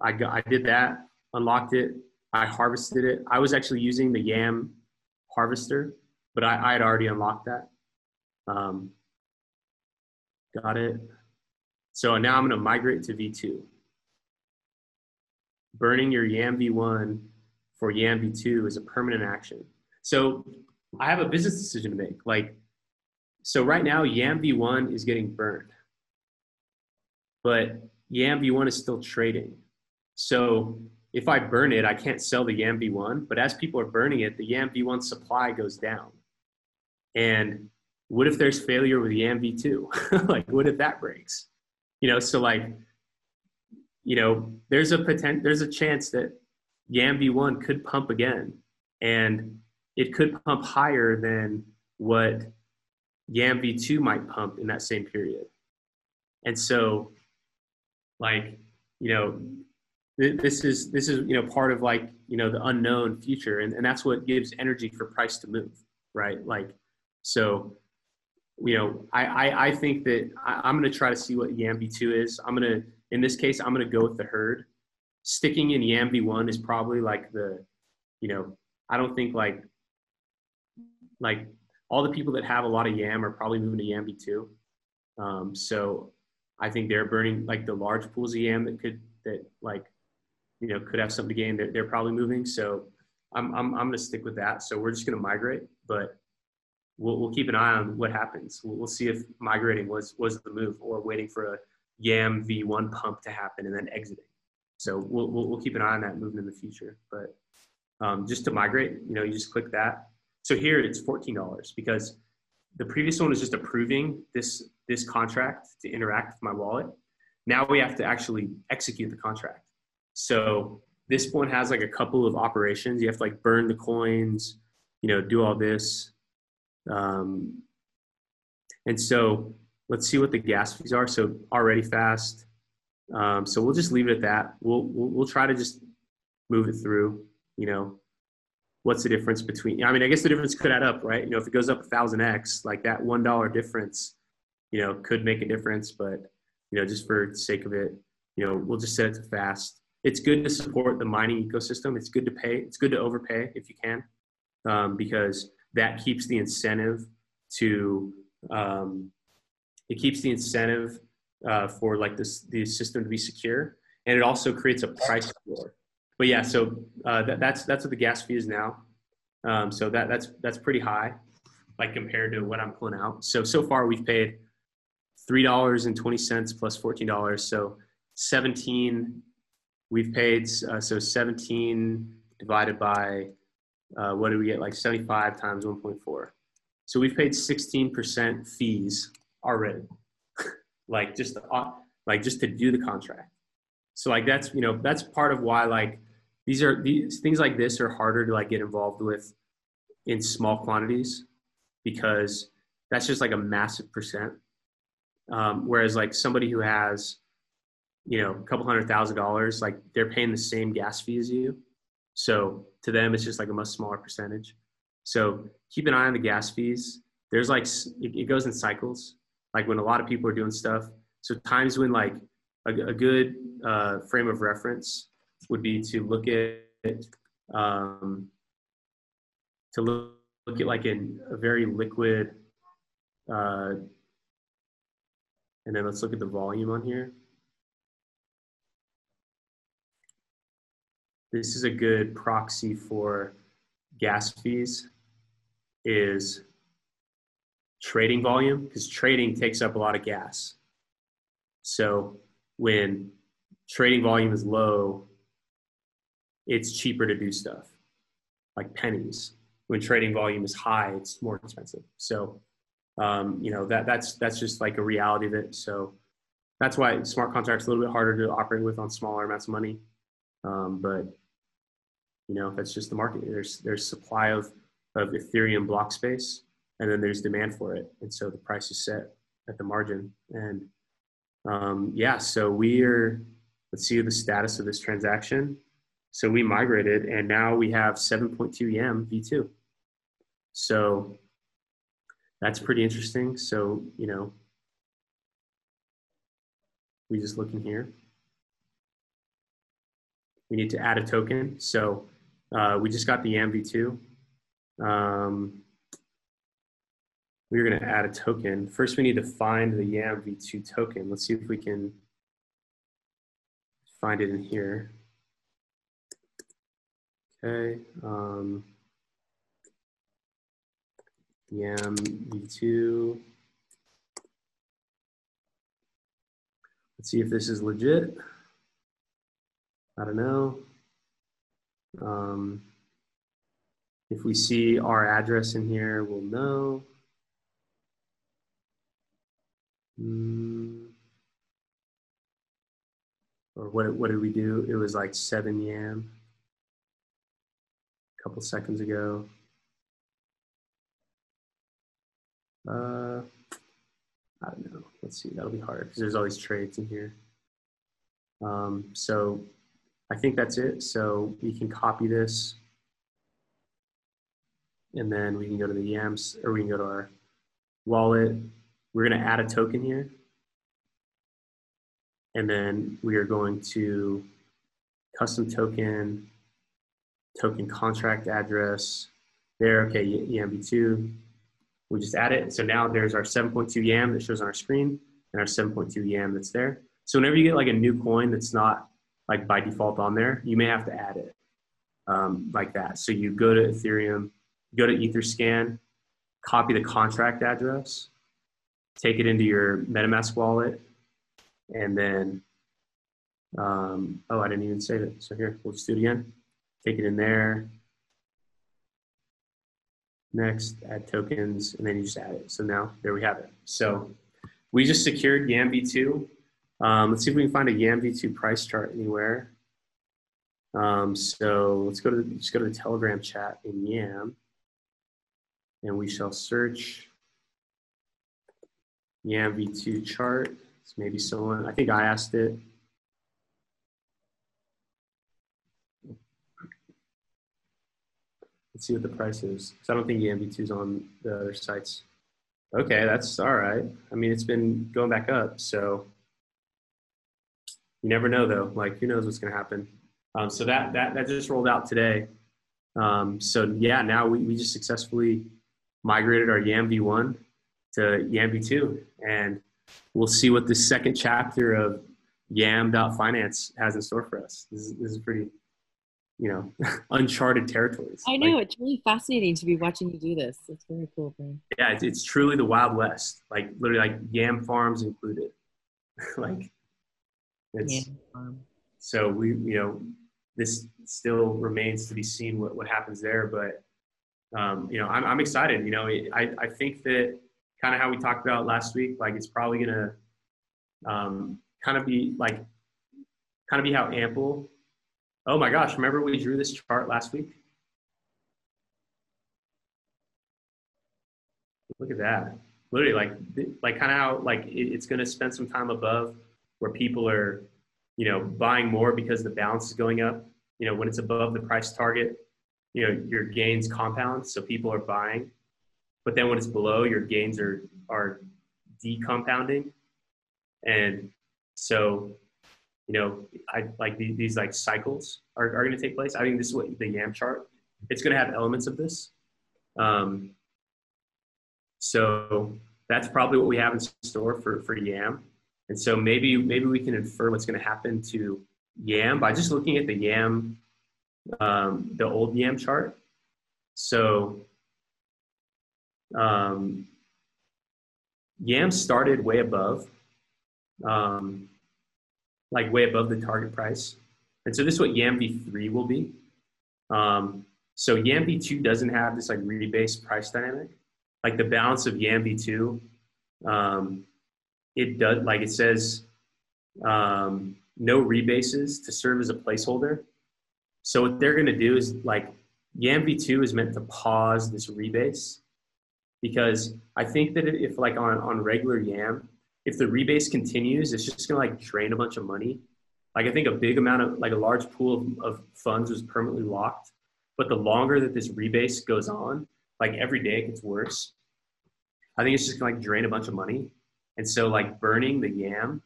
I got, I did that, unlocked it, I harvested it. I was actually using the yam harvester, but I, I had already unlocked that. Um, got it. So now I'm going to migrate to V2. Burning your YAM V1 for YAM V2 is a permanent action. So I have a business decision to make. Like, so right now YAM V1 is getting burned, but YAM V1 is still trading. So if I burn it, I can't sell the YAM V1. But as people are burning it, the YAM V1 supply goes down. And what if there's failure with YAM V2? like, what if that breaks? You know, so like, you know, there's a potent, there's a chance that YAM V1 could pump again, and it could pump higher than what YAM V2 might pump in that same period. And so, like, you know, this is this is you know part of like you know the unknown future and, and that's what gives energy for price to move right like so you know i i, I think that I, am going to try to see what yam v2 is i'm going to in this case i'm going to go with the herd sticking in yam v1 is probably like the you know i don't think like like all the people that have a lot of yam are probably moving to yam v2 um, so i think they're burning like the large pools of yam that could that like you know, could have something to gain. They're, they're probably moving. So I'm, I'm, I'm going to stick with that. So we're just going to migrate, but we'll, we'll keep an eye on what happens. We'll, we'll see if migrating was, was the move or waiting for a YAM V1 pump to happen and then exiting. So we'll, we'll, we'll keep an eye on that moving in the future. But um, just to migrate, you know, you just click that. So here it's $14 because the previous one was just approving this, this contract to interact with my wallet. Now we have to actually execute the contract. So this one has like a couple of operations. You have to like burn the coins, you know, do all this. Um, and so let's see what the gas fees are. So already fast. Um, so we'll just leave it at that. We'll, we'll, we'll try to just move it through, you know, what's the difference between, I mean, I guess the difference could add up, right? You know, if it goes up a thousand X, like that $1 difference, you know, could make a difference, but you know, just for sake of it, you know, we'll just set it to fast it's good to support the mining ecosystem. It's good to pay. It's good to overpay if you can, um, because that keeps the incentive to um, it keeps the incentive uh, for like this the system to be secure, and it also creates a price floor. But yeah, so uh, that, that's that's what the gas fee is now. Um, so that that's that's pretty high, like compared to what I'm pulling out. So so far we've paid three dollars and twenty cents plus fourteen dollars, so seventeen we've paid uh, so 17 divided by uh, what do we get like 75 times 1.4 so we've paid 16% fees already like just uh, like just to do the contract so like that's you know that's part of why like these are these things like this are harder to like get involved with in small quantities because that's just like a massive percent um, whereas like somebody who has you know, a couple hundred thousand dollars, like they're paying the same gas fee as you. So to them, it's just like a much smaller percentage. So keep an eye on the gas fees. There's like, it, goes in cycles. Like when a lot of people are doing stuff. So times when like a, a good uh, frame of reference would be to look at, um, to look, look at like in a very liquid, uh, and then let's look at the volume on here. this is a good proxy for gas fees is trading volume because trading takes up a lot of gas. So when trading volume is low, it's cheaper to do stuff like pennies. When trading volume is high, it's more expensive. So, um, you know, that that's that's just like a reality of it. So that's why smart contracts a little bit harder to operate with on smaller amounts of money. Um, but you know, that's just the market. There's there's supply of of Ethereum block space, and then there's demand for it, and so the price is set at the margin. And um, yeah, so we are. Let's see the status of this transaction. So we migrated, and now we have 7.2 YAM v2. So that's pretty interesting. So you know, we just look in here. We need to add a token. So uh, we just got the YAM v2. Um, we're going to add a token. First, we need to find the YAM v2 token. Let's see if we can find it in here. Okay. Um, YAM v2. Let's see if this is legit. I don't know. Um, if we see our address in here, we'll know. Mm. Or what, what did we do? It was like 7 YAM a couple seconds ago. Uh, I don't know. Let's see. That'll be hard because there's all these trades in here. Um, so I think that's it. So we can copy this and then we can go to the YAMS or we can go to our wallet. We're going to add a token here. And then we are going to custom token, token contract address there. Okay, YAMV2. We just add it. So now there's our 7.2 YAM that shows on our screen and our 7.2 YAM that's there. So whenever you get like a new coin that's not like by default on there, you may have to add it um, like that. So you go to Ethereum, go to Etherscan, copy the contract address, take it into your MetaMask wallet, and then, um, oh, I didn't even save it. So here, we'll just do it again. Take it in there. Next, add tokens, and then you just add it. So now there we have it. So we just secured YAM v2. Um, let's see if we can find a YAM v2 price chart anywhere. Um, so let's go to the, just go to the Telegram chat in YAM and we shall search YAM v2 chart. It's maybe someone, I think I asked it. Let's see what the price is. Because I don't think YAM v2 is on the other sites. Okay, that's all right. I mean, it's been going back up, so you never know though. Like, who knows what's going to happen? Um, so that that that just rolled out today. Um, so yeah, now we, we just successfully migrated our YAM v1 to YAM v2, and we'll see what the second chapter of Yam.finance has in store for us. This is, this is pretty, you know, uncharted territories. I know like, it's really fascinating to be watching you do this. It's very cool, man. Yeah, it's, it's truly the Wild West. Like literally, like yam farms included. like it's so we, you know, this still remains to be seen what, what happens there, but um, you know, I'm, I'm excited. You know, I, I think that kind of how we talked about last week, like it's probably to um, kind of be like, kind of be how ample. Oh my gosh, remember we drew this chart last week? Look at that. Literally like, like kind of how like it, it's to spend some time above where people are, you know, buying more because the balance is going up. You know, when it's above the price target, you know your gains compound so people are buying but then when it's below your gains are are decompounding. And so you know i like these, these like cycles are, are going to take place. I think this is what the yam chart it's going to have elements of this. Um, so that's probably what we have in store for for yam and so maybe maybe we can infer what's going to happen to yam by just looking at the yam um, the old YAM chart. So um, YAM started way above. Um, like way above the target price. And so this is what YAM v3 will be. Um, so YAM v2 doesn't have this like rebase price dynamic. Like the balance of YAM v2, um, it does like it says um, no rebases to serve as a placeholder. So what they're going to do is like YAM v2 is meant to pause this rebase because I think that if like on, on regular YAM, if the rebase continues, it's just to like drain a bunch of money. Like I think a big amount of like a large pool of, of funds was permanently locked. But the longer that this rebase goes on, like every day it gets worse. I think it's just gonna like drain a bunch of money. And so like burning the yam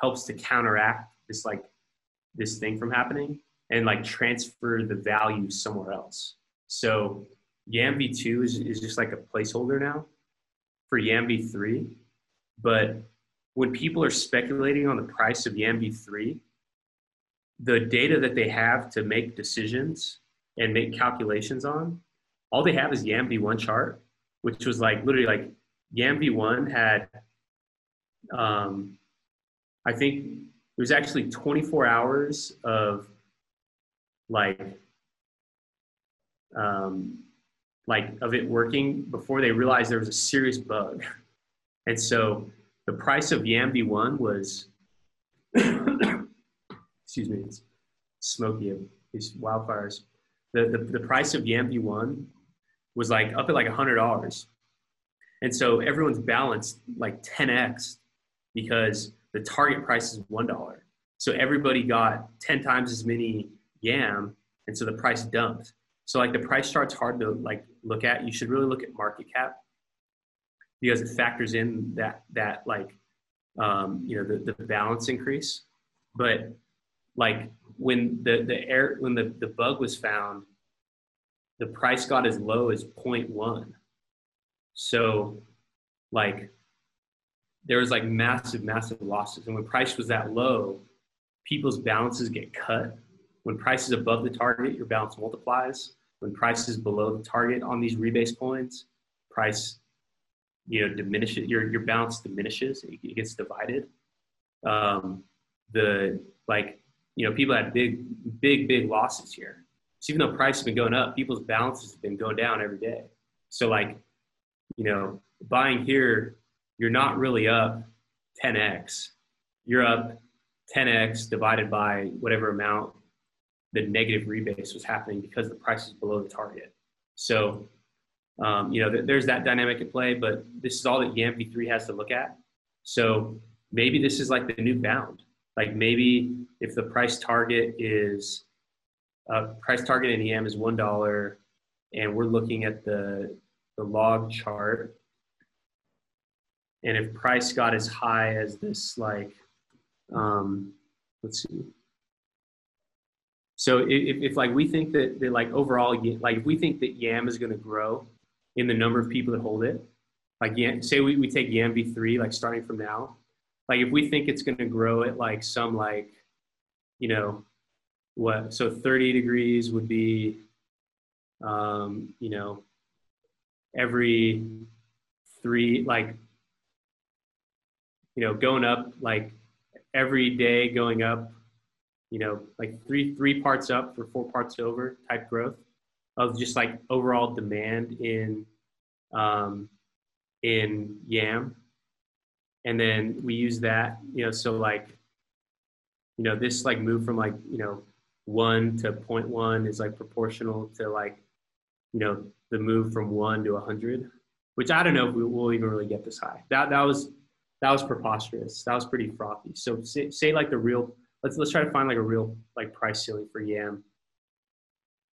helps to counteract this like this thing from happening and like transfer the value somewhere else. So YAM v2 is, is just like a placeholder now for YAM v3. But when people are speculating on the price of YAM v3, the data that they have to make decisions and make calculations on, all they have is YAM v1 chart, which was like literally like YAM v1 had, um, I think it was actually 24 hours of like, um, like of it working before they realized there was a serious bug. And so the price of YAM v1 was, excuse me, it's smoky these wildfires. The, the, the price of YAM v1 was like up at like a $100. And so everyone's balanced like 10x because the target price is $1. So everybody got 10 times as many YAM. And so the price dumped. So like the price chart's hard to like look at. You should really look at market cap because it factors in that that like um, you know the, the balance increase. But like when the the air when the, the bug was found, the price got as low as 0.1. So like there was like massive, massive losses. And when price was that low, people's balances get cut. When price is above the target, your balance multiplies. When price is below the target on these rebase coins, price you know diminishes your your balance diminishes. It gets divided. Um the like you know people had big big big losses here. So even though price has been going up people's balances have been going down every day. So like you know buying here you're not really up 10x you're up 10x divided by whatever amount the negative rebase was happening because the price is below the target so um, you know, th- there's that dynamic at play, but this is all that YAM v3 has to look at. So maybe this is like the new bound. Like maybe if the price target is uh, price target in YAM is one dollar, and we're looking at the the log chart, and if price got as high as this, like, um, let's see. So if, if like we think that, that like overall, like if we think that YAM is going to grow in the number of people that hold it. Like, say we, we take YAM v3, like starting from now. Like, if we think it's going to grow at like some, like, you know, what, so 30 degrees would be, um, you know, every three, like, you know, going up, like every day going up, you know, like three, three parts up for four parts over type growth of just like overall demand in um, in yam. And then we use that you know so like you know this like move from like you know one to 0.1 is like proportional to like you know the move from one to 100 which i don't know if we will even really get this high. That that was that was preposterous. That was pretty frothy. So say, say like the real let's let's try to find like a real like price ceiling for yam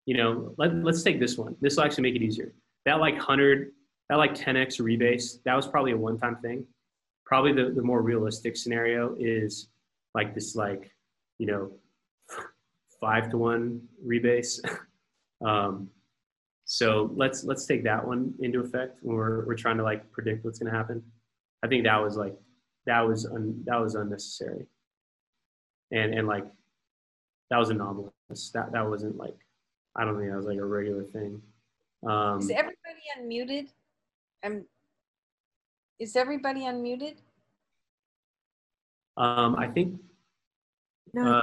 you know, let, let's take this one. This will actually make it easier. That like 100, that like 10x rebase, that was probably a one time thing. Probably the, the more realistic scenario is like this, like, you know, five to one rebase. um, so let's let's take that one into effect when we're, we're trying to like predict what's going to happen. I think that was like that was un, that was unnecessary, and and like that was anomalous. That that wasn't like I don't think that was like a regular thing. Um, is everybody unmuted? I'm. Is everybody unmuted? Um, I think No, I Uh,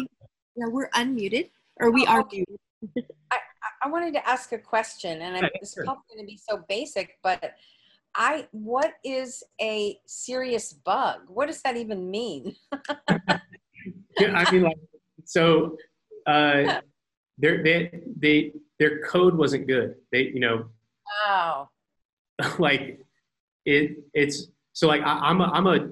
yeah, we're unmuted, or we Oh, are okay. muted. I, I wanted to ask a question, and I'm, Yeah, this is sure. probably going to be so basic, but I, what is a serious bug? What does that even mean? Yeah, I mean, like, so uh, their they, they their code wasn't good. They you know Oh, like it it's so like I, I'm a I'm a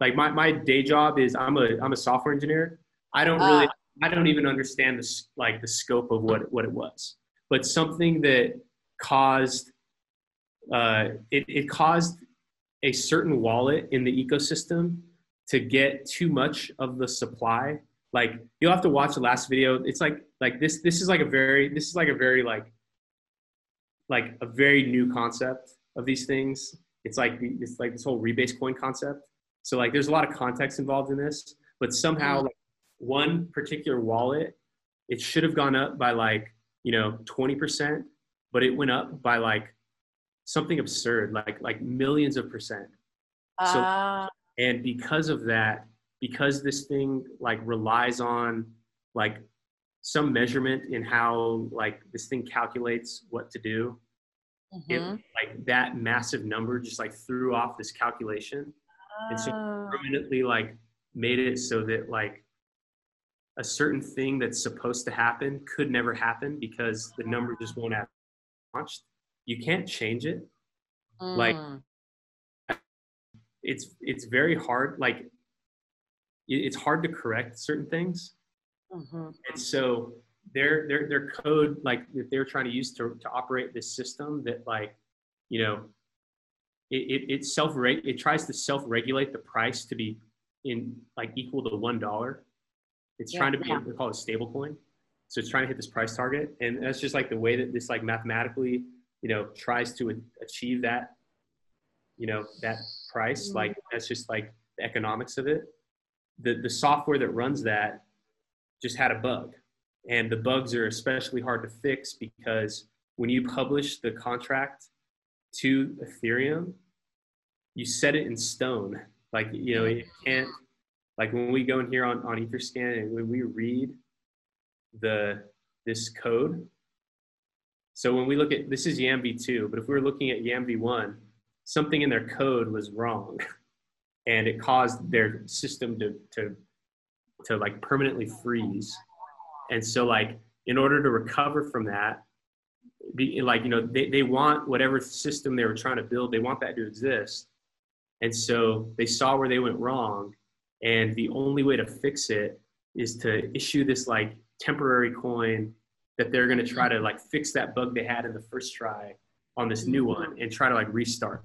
like my, my day job is I'm a I'm a software engineer. I don't really I don't even understand the like the scope of what what it was, but something that caused uh, it, it caused a certain wallet in the ecosystem to get too much of the supply. Like you'll have to watch the last video. It's like like this this is like a very this is like a very like like a very new concept of these things. It's like the, it's like this whole rebase coin concept. So like there's a lot of context involved in this, but somehow like one particular wallet, it should have gone up by like you know 20%, but it went up by like something absurd, like like millions of percent. So- ah, And because of that, because this thing like relies on like some measurement in how like this thing calculates what to do, it, mhm. like that massive number just like threw off this calculation and so Ah, permanently like made it so that like a certain thing that's supposed to happen could never happen because the number just won't have launched. You can't change it. like, mm, It's it's very hard. Like it's hard to correct certain things. mhm. And so their their their code like that they're trying to use to, to operate this system that like you know it, it, it self it tries to self regulate the price to be in like equal to one dollar. It's Yeah. trying to be they call it a stable coin. So it's trying to hit this price target, and that's just like the way that this like mathematically you know tries to achieve that you know that price. Mm-hmm. Like that's just like the economics of it. The the software that runs that just had a bug. And the bugs are especially hard to fix because when you publish the contract to Ethereum, you set it in stone. Like, you know, it can't, like when we go in here on, on Etherscan and when we read the, this code. So when we look at, this is YAMV2, but if we were looking at YAMV1, something in their code was wrong. And it caused their system to, to to like permanently freeze. And so like in order to recover from that, be like, you know, they, they want whatever system they were trying to build, they want that to exist. And so they saw where they went wrong. And the only way to fix it is to issue this like temporary coin that they're going to try to like fix that bug they had in the first try on this new one and try to like restart.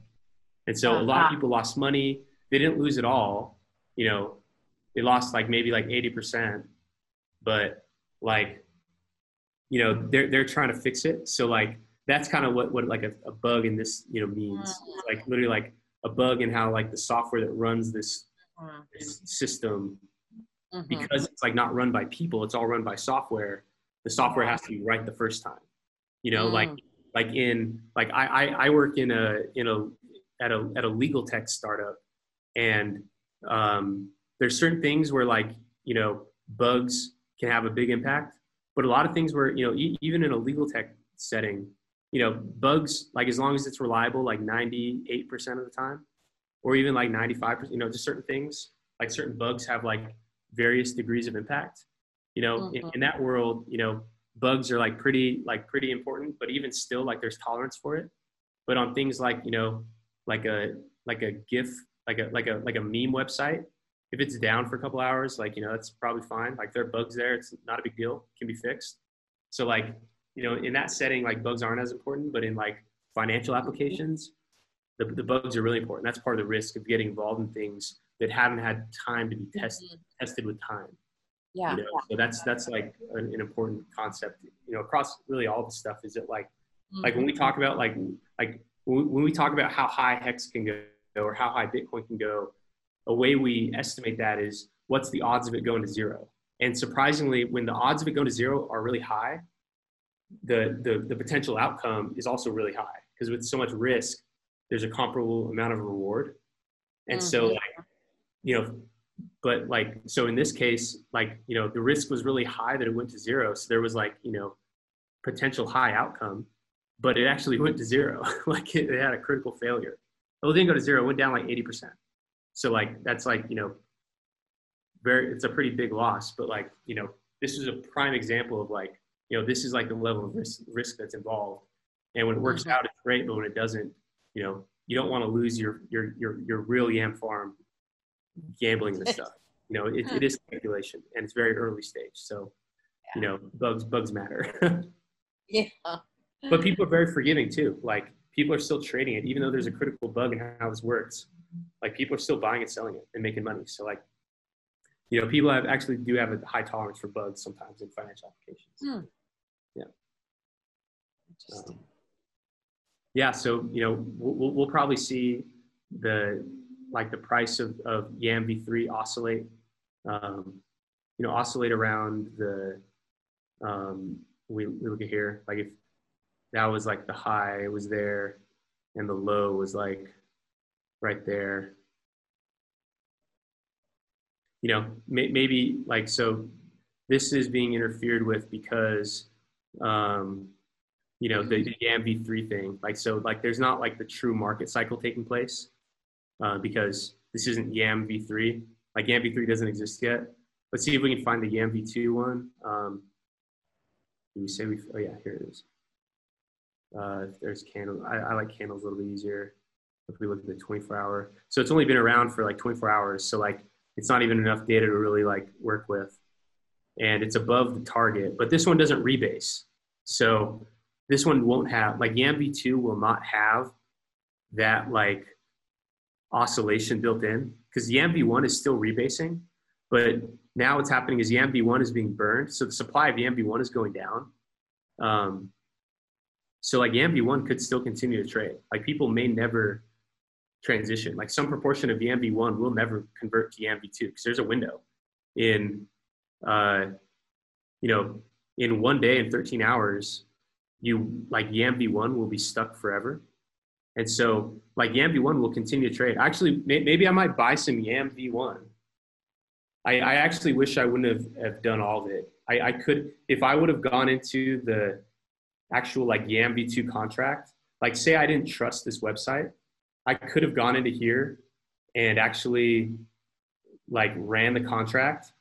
And so a lot of people lost money. They didn't lose it all. You know, they lost like maybe like 80%, but like, you know, they're, they're trying to fix it. So like, that's kind of what, what like a, a bug in this, you know, means It's like literally like a bug in how like the software that runs this, Mhm. this system, Mhm. because it's like not run by people, it's all run by software. The software has to be right the first time, you know, like, Mm. like in, like I, I, I work in a, in a, at a, at a legal tech startup. And um, there's certain things where like you know bugs can have a big impact but a lot of things where you know e- even in a legal tech setting you know bugs like as long as it's reliable like 98% of the time or even like 95% you know just certain things like certain bugs have like various degrees of impact. You know in, in that world you know bugs are like pretty like pretty important but even still like there's tolerance for it. But on things like you know like a like a gif like a like a like a meme website. If it's down for a couple hours like you know that's probably fine. Like there are bugs there it's not a big deal it can be fixed. So like you know in that setting like bugs aren't as important but in like financial applications the, the bugs are really important. That's part of the risk of getting involved in things that haven't had time to be mm-hmm. tested tested with time. Yeah. you know? so that's that's like an, an important concept. You know across really all the stuff is that like mm-hmm. like when we talk about like like when we, talk about how high hex can go or how high bitcoin can go a way we estimate that is what's the odds of it going to zero? And surprisingly when the odds of it going to zero are really high the the, the potential outcome is also really high. Because with so much risk there's a comparable amount of reward. And so Mhm. like you know but like so in this case like you know the risk was really high that it went to zero. So there was like you know potential high outcome but it actually went to zero. Like it, it had a critical failure. Well it didn't go to zero it went down like 80% so like that's like you know very it's a pretty big loss but like you know this is a prime example of like you know this is like the level of risk, risk that's involved. And when it works Mhm. out it's great but when it doesn't you know you don't want to lose your your your, your real yam farm gambling this stuff. You know it, it is speculation and it's very early stage so you know bugs bugs matter. Yeah. But people are very forgiving too like people are still trading it even though there's a critical bug in how this works like people are still buying and selling it and making money so like you know people have actually do have a high tolerance for bugs sometimes in financial applications Hmm. Yeah. Interesting. Um, yeah so you know we'll, we'll- probably see the like the price of, of yam v3 oscillate um, you know oscillate around the um, we, we look at here like if that was like the high was there and the low was like right there. You know may, maybe like so this is being interfered with because um, you know the, the yam v3 thing like so like there's not like the true market cycle taking place uh, because this isn't yam v3 like yam v3 doesn't exist yet. Let's see if we can find the yam v2 one. Um, we say we oh yeah here it is uh, there's candle I, I like candles a little bit easier if we look at the 24 hour. So it's only been around for like 24 hours. So like it's not even enough data to really like work with. And it's above the target but this one doesn't rebase. So this one won't have like yam v2 will not have that like oscillation built in because yam v1 is still rebasing but now what's happening is yam v1 is being burned. So the supply of yam v1 is going down. Um, so like yam v1 could still continue to trade. Like people may never transition. Like some proportion of yam v1 will never convert to yam v2 because there's a window in uh, you know in one day and 13 hours you like yam v1 will be stuck forever. And so like yam v1 will continue to trade. Actually may, maybe i might buy some yam v1 I, I actually wish i wouldn't have, have done all of it. I, I could if i would have gone into the actual like yam v2 contract like say i didn't trust this website i could have gone into here and actually like ran the contract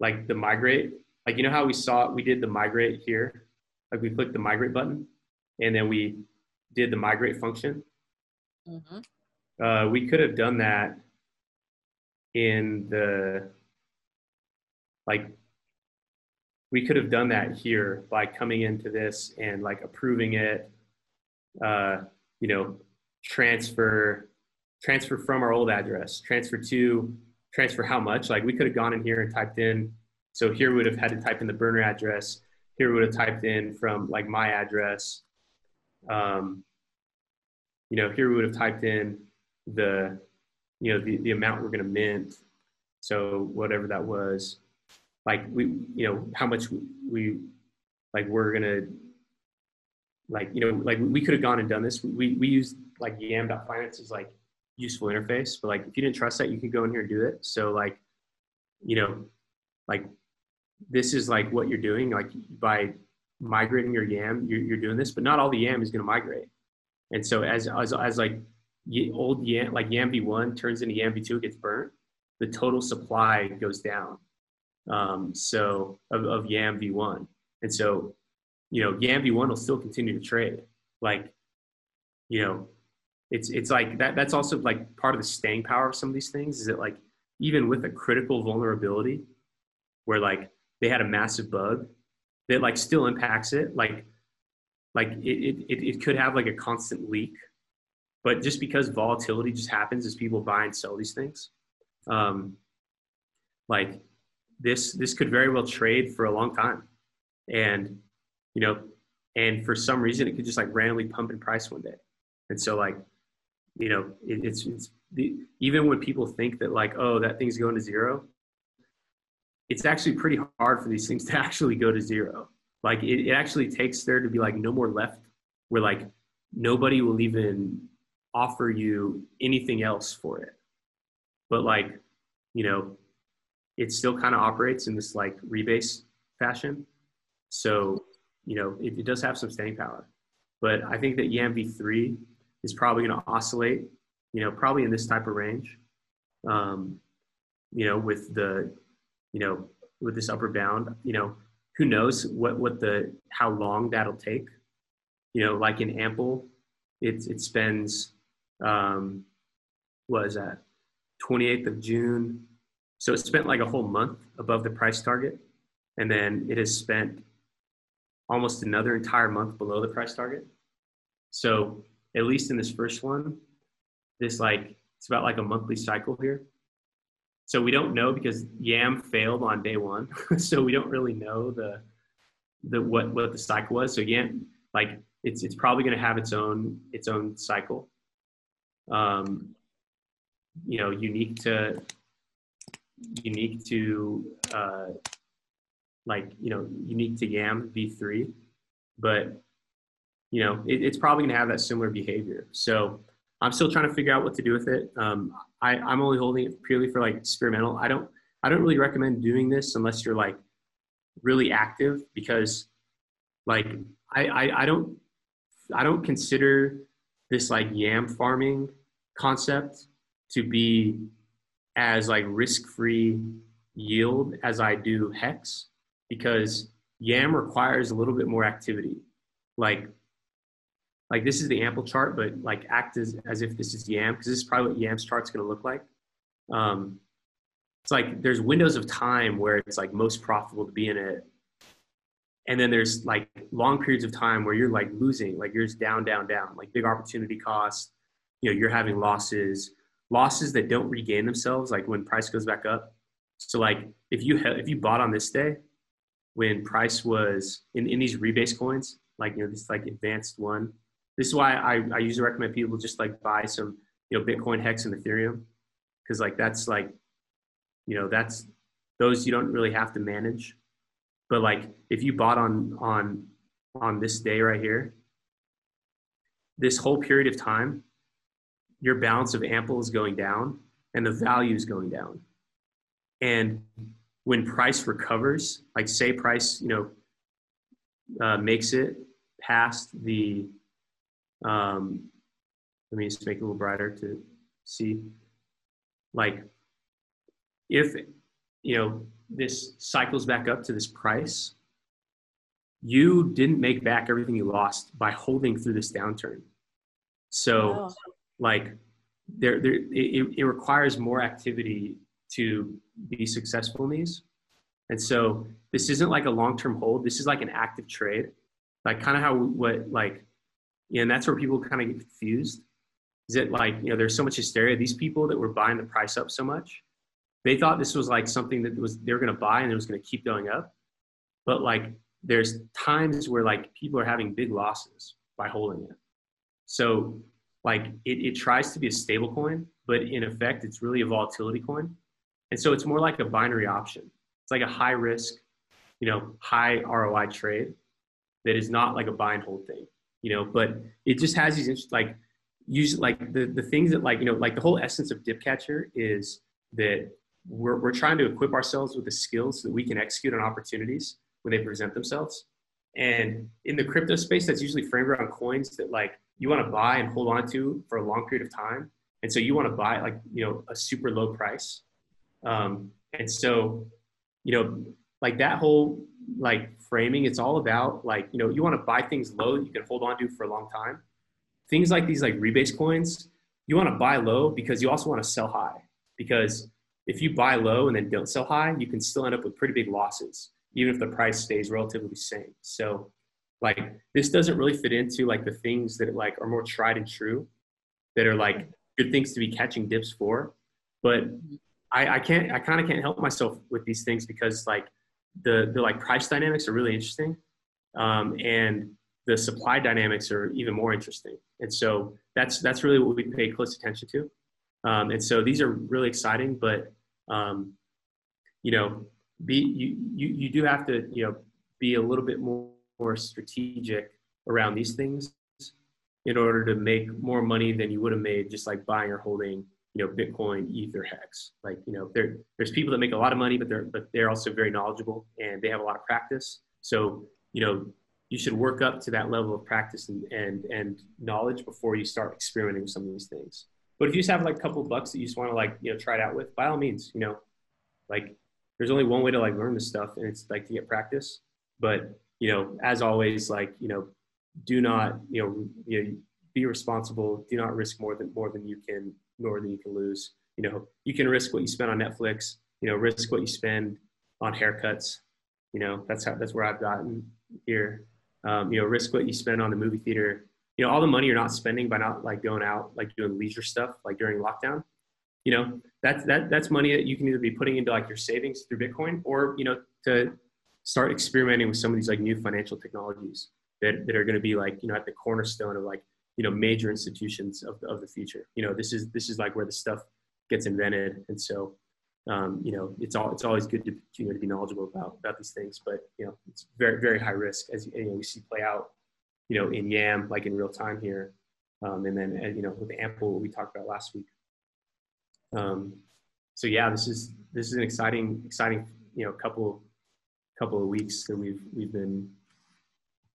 like the migrate. Like you know how we saw we did the migrate here? Like we clicked the migrate button and then we did the migrate function? Mhm. uh, we could have done that in the like we could have done that here by coming into this and like approving it uh, you know transfer transfer from our old address transfer to transfer how much? Like we could have gone in here and typed in so here we would have had to type in the burner address. Here we would have typed in from like my address. Um, you know here we would have typed in the you know the, the amount we're going to mint. So whatever that was like we you know how much we like we're to like you know like we could have gone and done this. We we used like yam.finance is like useful interface but like if you didn't trust that you could go in here and do it. So like you know like this is like what you're doing. Like by migrating your yam you're, you're doing this but not all the yam is going to migrate. And so as as, as like old yam like yam v1 turns into yam v2 gets burnt. The total supply goes down um, so of, of yam v1 and so you know yam v1 will still continue to trade. Like you know it's it's like that that's also like part of the staying power of some of these things is that like even with a critical vulnerability where like they had a massive bug that like still impacts it like like it, it, it could have like a constant leak. But just because volatility just happens as people buy and sell these things um, like this this could very well trade for a long time. And you know and for some reason it could just like randomly pump in price one day. And so like you know it, it's it's the, even when people think that like oh that thing's going to zero it's actually pretty hard for these things to actually go to zero. Like it, it actually takes there to be like no more left where like nobody will even offer you anything else for it. But like you know, it still kind of operates in this like rebase fashion. So, you know, it, it does have some staying power. But I think that YAM v3 is probably going to oscillate, you know, probably in this type of range. Um, you know, with the, you know, with this upper bound, you know, who knows what what the how long that'll take. You know, like in Ample, it it spends um, what is that? 28th of June. So it spent like a whole month above the price target, and then it has spent almost another entire month below the price target. So at least in this first one, this like it's about like a monthly cycle here. So we don't know because Yam failed on day one, so we don't really know the the what what the cycle was. So Yam like it's it's probably going to have its own its own cycle. Um, you know, unique to unique to uh, like you know unique to Yam v3, but you know it, it's probably going to have that similar behavior. So I'm still trying to figure out what to do with it. Um, I, I'm only holding it purely for like experimental. I don't I don't really recommend doing this unless you're like really active because like I, I, I don't I don't consider this like yam farming concept to be as like risk-free yield as I do hex because yam requires a little bit more activity. Like like this is the ample chart, but like act as, as if this is yam because this is probably what yam's chart's going to look like. Um, it's like there's windows of time where it's like most profitable to be in it and then there's like long periods of time where you're like losing like you're just down down down like big opportunity costs you know you're having losses losses that don't regain themselves like when price goes back up. So like if you ha- if you bought on this day when price was in, in these rebase coins like you know this like advanced one this is why I, I usually recommend people just like buy some you know bitcoin hex and ethereum because like that's like you know that's those you don't really have to manage. But like if you bought on on on this day right here this whole period of time your balance of ample is going down and the value is going down. And when price recovers like say price you know uh, makes it past the um, let me just make it a little brighter to see. Like if you know this cycles back up to this price, you didn't make back everything you lost by holding through this downturn. So, like, there, there, it, it requires more activity to be successful in these. And so, this isn't like a long-term hold. This is like an active trade, like kind of how what like, and that's where people kind of get confused. Is it like you know, there's so much hysteria. These people that were buying the price up so much, they thought this was like something that was they were going to buy and it was going to keep going up but like there's times where like people are having big losses by holding it so like it, it tries to be a stable coin but in effect it's really a volatility coin and so it's more like a binary option it's like a high risk you know high roi trade that is not like a buy and hold thing you know but it just has these like usually like the, the things that like you know like the whole essence of dip catcher is that we're, we're trying to equip ourselves with the skills so that we can execute on opportunities when they present themselves. And in the crypto space, that's usually framed around coins that like you want to buy and hold on to for a long period of time. And so you want to buy like, you know, a super low price. Um, and so, you know, like that whole like framing, it's all about like, you know, you want to buy things low that you can hold on to for a long time. Things like these like rebase coins, you want to buy low because you also want to sell high because if you buy low and then don't sell high, you can still end up with pretty big losses, even if the price stays relatively same. So like this doesn't really fit into like the things that like are more tried and true that are like good things to be catching dips for. But I, I can't I kind of can't help myself with these things because like the the like price dynamics are really interesting. Um, and the supply dynamics are even more interesting. And so that's that's really what we pay close attention to. Um, and so these are really exciting, but um, you know, be you, you you do have to you know be a little bit more, more strategic around these things in order to make more money than you would have made just like buying or holding you know, Bitcoin, Ether, Hex. Like, you know, there, there's people that make a lot of money, but they're, but they're also very knowledgeable and they have a lot of practice. So, you know, you should work up to that level of practice and, and, and knowledge before you start experimenting with some of these things. But if you just have like a couple bucks that you just want to like, you know, try it out with, by all means, you know, like there's only one way to like learn this stuff and it's like to get practice. But, you know, as always, like, you know, do not, you know, you know, be responsible. Do not risk more than more than you can, more than you can lose. You know, you can risk what you spend on Netflix. You know, risk what you spend on haircuts. You know, that's how that's where I've gotten here. Um, you know, risk what you spend on the movie theater. You know, all the money you're not spending by not like going out, like doing leisure stuff, like during lockdown. You know, that's that that's money that you can either be putting into like your savings through Bitcoin, or you know, to start experimenting with some of these like new financial technologies that, that are going to be like you know at the cornerstone of like you know major institutions of the, of the future. You know this is this is like where the stuff gets invented. And so um, you know it's all it's always good to you know to be knowledgeable about about these things. But you know it's very very high risk as you know we see play out you know in yam like in real time here. Um, and then you know with ample what we talked about last week. Um, so yeah this is this is an exciting exciting you know couple couple of weeks that we've we've been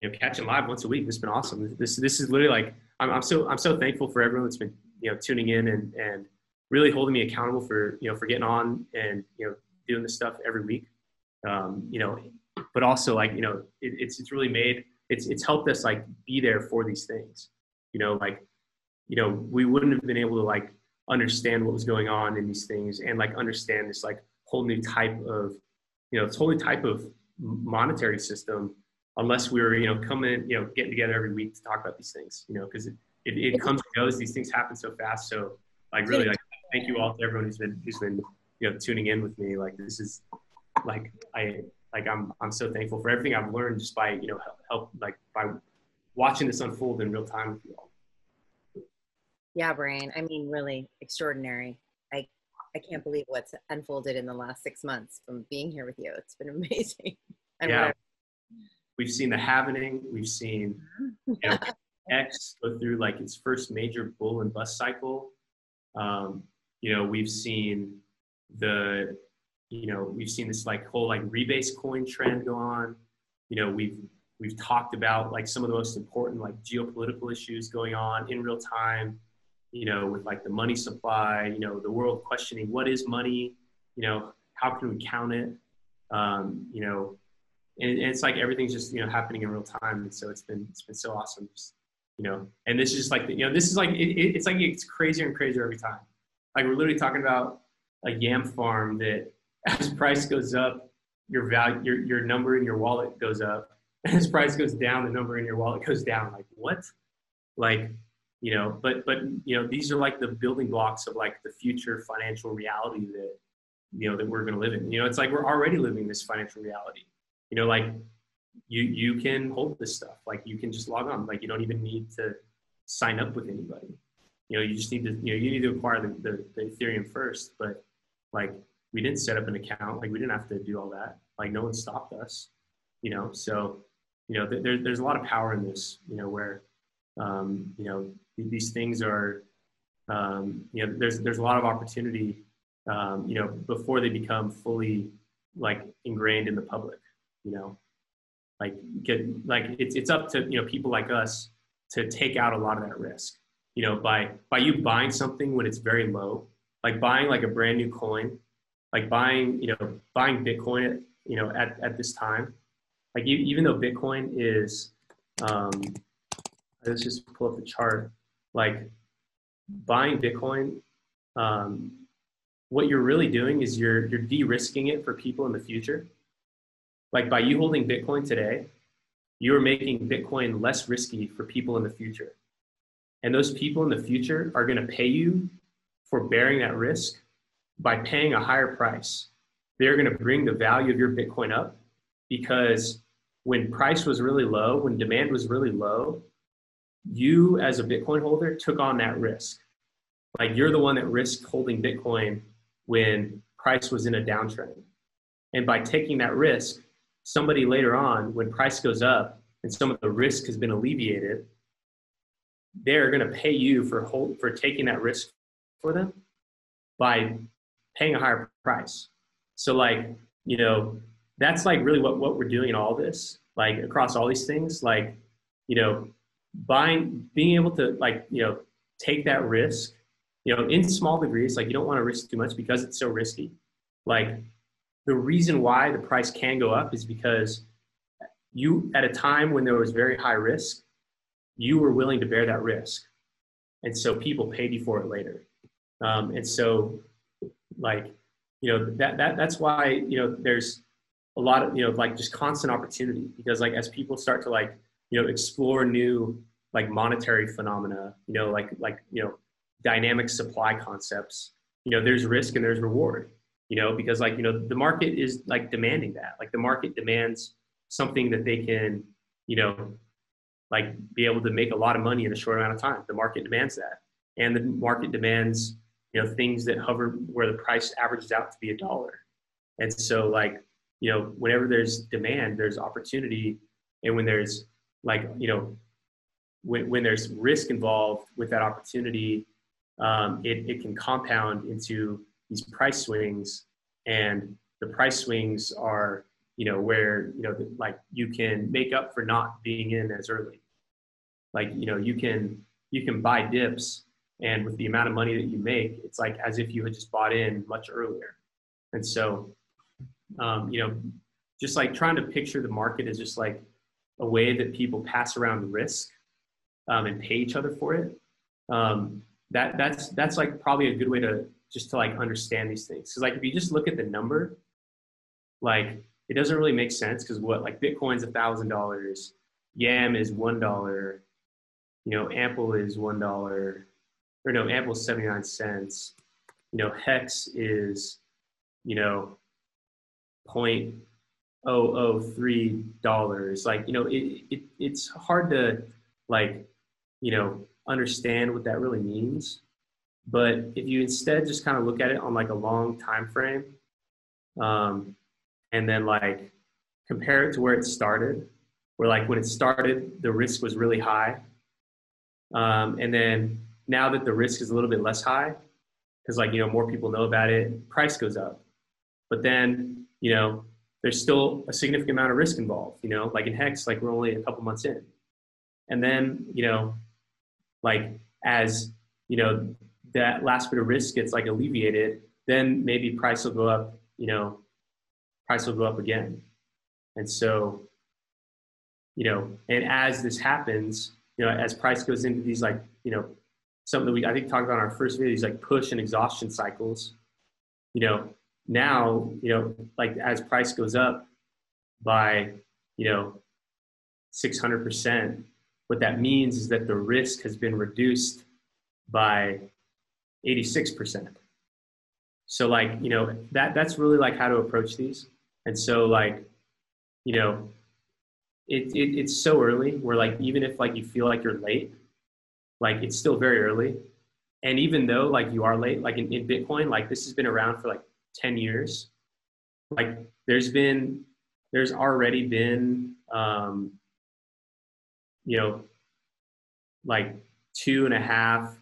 you know catching live once a week. It's been awesome. This this is literally like I'm, I'm so I'm so thankful for everyone that's been you know tuning in and and really holding me accountable for you know for getting on and you know doing this stuff every week. Um, you know, but also like you know it, it's it's really made it's it's helped us like be there for these things. You know, like you know we wouldn't have been able to like understand what was going on in these things and like understand this like whole new type of you know totally type of monetary system unless we were, you know, coming, you know, getting together every week to talk about these things, you know, because it, it, it, comes and goes. These things happen so fast. So like really like thank you all to everyone who's been who's been, you know, tuning in with me. Like this is like I like I'm I'm so thankful for everything I've learned just by, you know, help, help like by watching this unfold in real time with you all. Yeah, Brian. I mean, really extraordinary. I can't believe what's unfolded in the last six months from being here with you. It's been amazing. And yeah we've seen the halving. We've seen you know, Hex go through like its first major bull and bust cycle. Um, you know, we've seen the, you know, we've seen this like whole like rebase coin trend go on. You know, we've we've talked about like some of the most important like geopolitical issues going on in real time. You know, with like the money supply. You know, the world questioning what is money. You know, how can we count it? Um, you know, and, and, it's like everything's just you know happening in real time and so it's been it's been so awesome just, you know and this is just like the, you know this is like it, it's like it's crazier and crazier every time like we're literally talking about a yam farm that as price goes up your value your, your number in your wallet goes up as price goes down the number in your wallet goes down like what like you know but but you know these are like the building blocks of like the future financial reality that you know that we're going to live in you know it's like we're already living this financial reality you know, like you you can hold this stuff. Like you can just log on. Like you don't even need to sign up with anybody. You know, you just need to you know you need to acquire the, the, the Ethereum first. But like we didn't set up an account. Like we didn't have to do all that. Like no one stopped us. You know, so you know there, there's a lot of power in this. You know where um, you know these things are um, you know there's there's a lot of opportunity um, you know before they become fully like ingrained in the public you know? Like get like it's, it's up to you know people like us to take out a lot of that risk. You know by by you buying something when it's very low like buying like a brand new coin like buying you know buying bitcoin at you know at, at this time like you, even though bitcoin is um let's just pull up the chart like buying bitcoin um what you're really doing is you're you're de-risking it for people in the future like by you holding Bitcoin today, you are making Bitcoin less risky for people in the future. And those people in the future are going to pay you for bearing that risk by paying a higher price. They're going to bring the value of your Bitcoin up because when price was really low, when demand was really low, you as a Bitcoin holder took on that risk. Like you're the one that risked holding Bitcoin when price was in a downtrend. And by taking that risk, somebody later on, when price goes up and some of the risk has been alleviated, they're going to pay you for hold, for taking that risk for them, by paying a higher price. So like, you know, that's like really what, what we're doing in all this, like across all these things, like, you know, buying, being able to like, you know, take that risk, you know, in small degrees, like you don't want to risk too much because it's so risky. Like the reason why the price can go up is because you, at a time when there was very high risk, you were willing to bear that risk. And so people paid you for it later. Um, and so like, you know, that, that, that's why, you know, there's a lot of, you know, like just constant opportunity because like, as people start to like, you know, explore new like monetary phenomena, you know, like, like, you know, dynamic supply concepts, you know, there's risk and there's reward, you know, because like, you know, the market is like demanding that, like the market demands something that they can, you know, like be able to make a lot of money in a short amount of time. The market demands that. And the market demands, you know, things that hover where the price averages out to be a dollar. And so like, you know, whenever there's demand, there's opportunity. And when there's like, you know, when, when there's risk involved with that opportunity, um, it, it can compound into these price swings. And the price swings are, you know, where, you know, like you can make up for not being in as early. Like, you know, you can, you can buy dips and with the amount of money that you make, it's like as if you had just bought in much earlier. And so, um, you know, just like trying to picture the market as just like a way that people pass around risk um, and pay each other for it. Um, that that's that's like probably a good way to just to like understand these things. Because like if you just look at the number, like it doesn't really make sense. Because what like Bitcoin's a thousand dollars, Yam is one dollar, you know, Ample is one dollar, or no, Ample is seventy nine cents. You know, Hex is, you know, point oh oh three dollars. Like you know, it, it it's hard to like you know understand what that really means. But if you instead just kind of look at it on like a long time frame, um, and then like compare it to where it started, where like when it started, the risk was really high, um, and then now that the risk is a little bit less high, because like you know more people know about it, price goes up. But then you know there's still a significant amount of risk involved. You know, like in Hex, like we're only a couple months in, and then you know like as you know that last bit of risk gets like alleviated then maybe price will go up you know price will go up again and so you know and as this happens you know as price goes into these like you know something that we i think talked about in our first video these like push and exhaustion cycles you know now you know like as price goes up by you know 600% what that means is that the risk has been reduced by 86%. So like, you know, that that's really like how to approach these. And so like, you know, it, it it's so early where like even if like you feel like you're late, like it's still very early. And even though like you are late, like in, in Bitcoin, like this has been around for like 10 years. Like there's been there's already been um, you know, like two and a half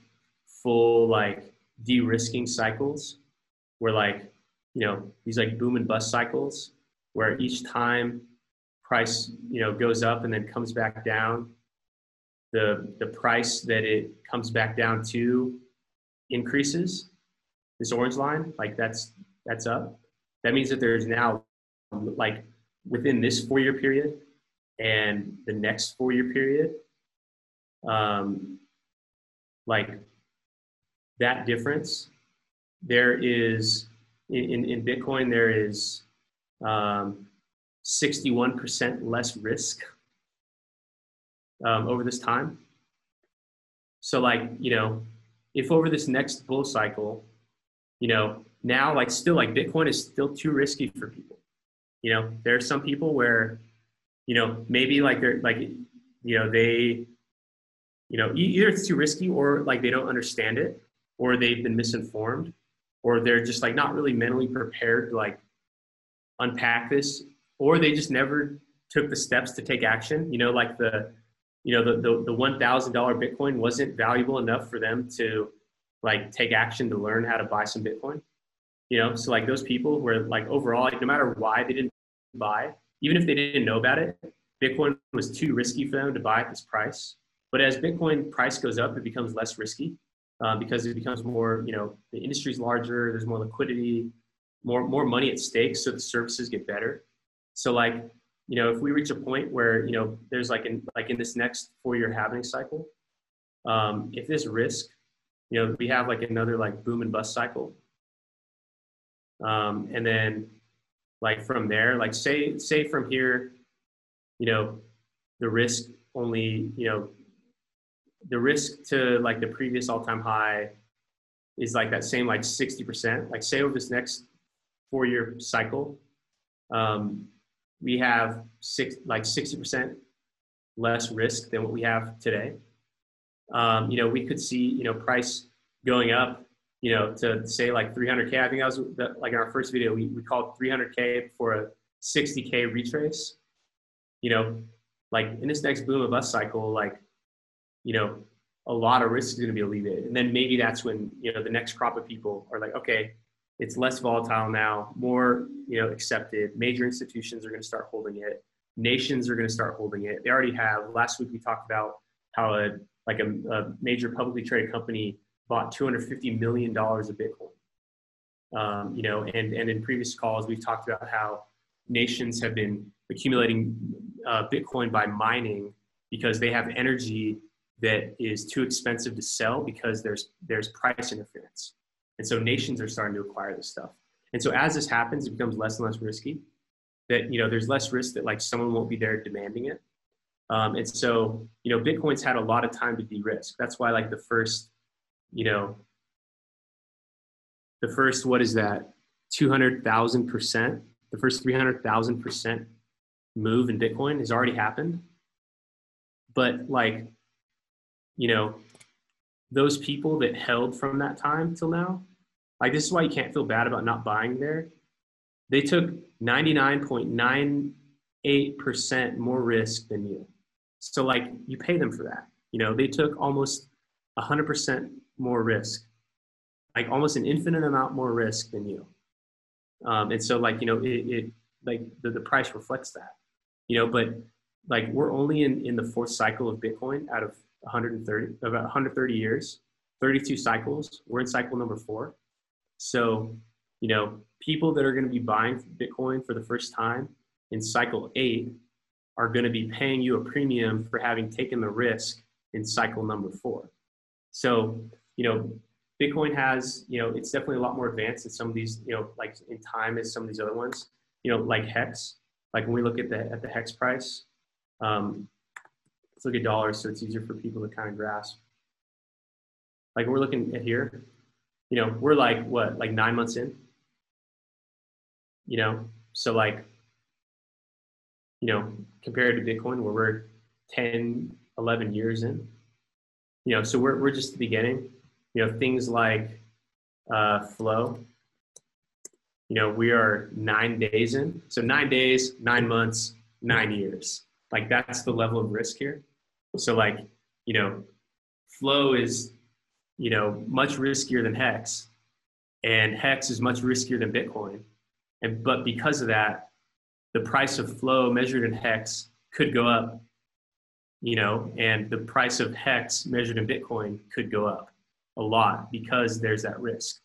full like de-risking cycles where like, you know, these like boom and bust cycles where each time price, you know, goes up and then comes back down, the the price that it comes back down to increases. This orange line, like that's that's up. That means that there's now like within this four year period and the next four year period, um, like that difference, there is in, in Bitcoin, there is um, 61% less risk um, over this time. So, like, you know, if over this next bull cycle, you know, now, like, still, like, Bitcoin is still too risky for people. You know, there are some people where you know, maybe like they're like, you know, they, you know, either it's too risky or like they don't understand it or they've been misinformed or they're just like not really mentally prepared to like unpack this or they just never took the steps to take action. You know, like the, you know, the, the, the $1,000 Bitcoin wasn't valuable enough for them to like take action to learn how to buy some Bitcoin. You know, so like those people where like overall, like no matter why they didn't buy, even if they didn't know about it, Bitcoin was too risky for them to buy at this price. But as Bitcoin price goes up, it becomes less risky uh, because it becomes more, you know, the industry's larger, there's more liquidity, more more money at stake, so the services get better. So like, you know, if we reach a point where you know there's like in like in this next four-year halving cycle, um, if this risk, you know, we have like another like boom and bust cycle, um, and then like from there, like say say from here, you know, the risk only, you know, the risk to like the previous all-time high is like that same like 60%. Like say over this next four-year cycle, um, we have six like 60% less risk than what we have today. Um, you know, we could see, you know, price going up, you know, to say like 300K. I think that was the, like in our first video, we, we called 300K for a 60K retrace. You know, like in this next boom of bust cycle, like, you know, a lot of risk is going to be alleviated. And then maybe that's when, you know, the next crop of people are like, okay, it's less volatile now, more, you know, accepted. Major institutions are going to start holding it. Nations are going to start holding it. They already have. Last week we talked about how a like a, a major publicly traded company bought 250 million dollars of Bitcoin. Um, you know, and and in previous calls we've talked about how nations have been accumulating uh, Bitcoin by mining because they have energy that is too expensive to sell because there's there's price interference. And so nations are starting to acquire this stuff. And so as this happens, it becomes less and less risky. That you know, there's less risk that like someone won't be there demanding it. Um, and so you know, Bitcoin's had a lot of time to de-risk. That's why like the first, you know, the first what is that, two hundred thousand percent, the first three hundred thousand percent move in Bitcoin has already happened. But like, you know, those people that held from that time till now, like this is why you can't feel bad about not buying there. They took 99.98% more risk than you. So like you pay them for that. You know, they took almost 100% more risk, like almost an infinite amount more risk than you. Um, and so like, you know, it, it like the, the price reflects that, you know, but like we're only in, in the fourth cycle of Bitcoin out of 130, about 130 years, 32 cycles. We're in cycle number four. So, you know, people that are going to be buying Bitcoin for the first time in cycle eight are going to be paying you a premium for having taken the risk in cycle number four. So, you know, Bitcoin has, you know, it's definitely a lot more advanced than some of these, you know, like in time as some of these other ones, you know, like Hex. Like when we look at the at the Hex price, um, let's look at dollars so it's easier for people to kind of grasp. Like we're looking at here, you know, we're like what, like nine months in? You know, so like, you know, compared to Bitcoin where we're 10, 11 years in, you know, so we're, we're just the beginning. You know, things like uh, flow, you know, we are nine days in. So nine days, nine months, nine years. Like that's the level of risk here. So like, you know, flow is you know, much riskier than Hex, and Hex is much riskier than Bitcoin. And but because of that, the price of flow measured in Hex could go up, you know, and the price of Hex measured in Bitcoin could go up a lot because there's that risk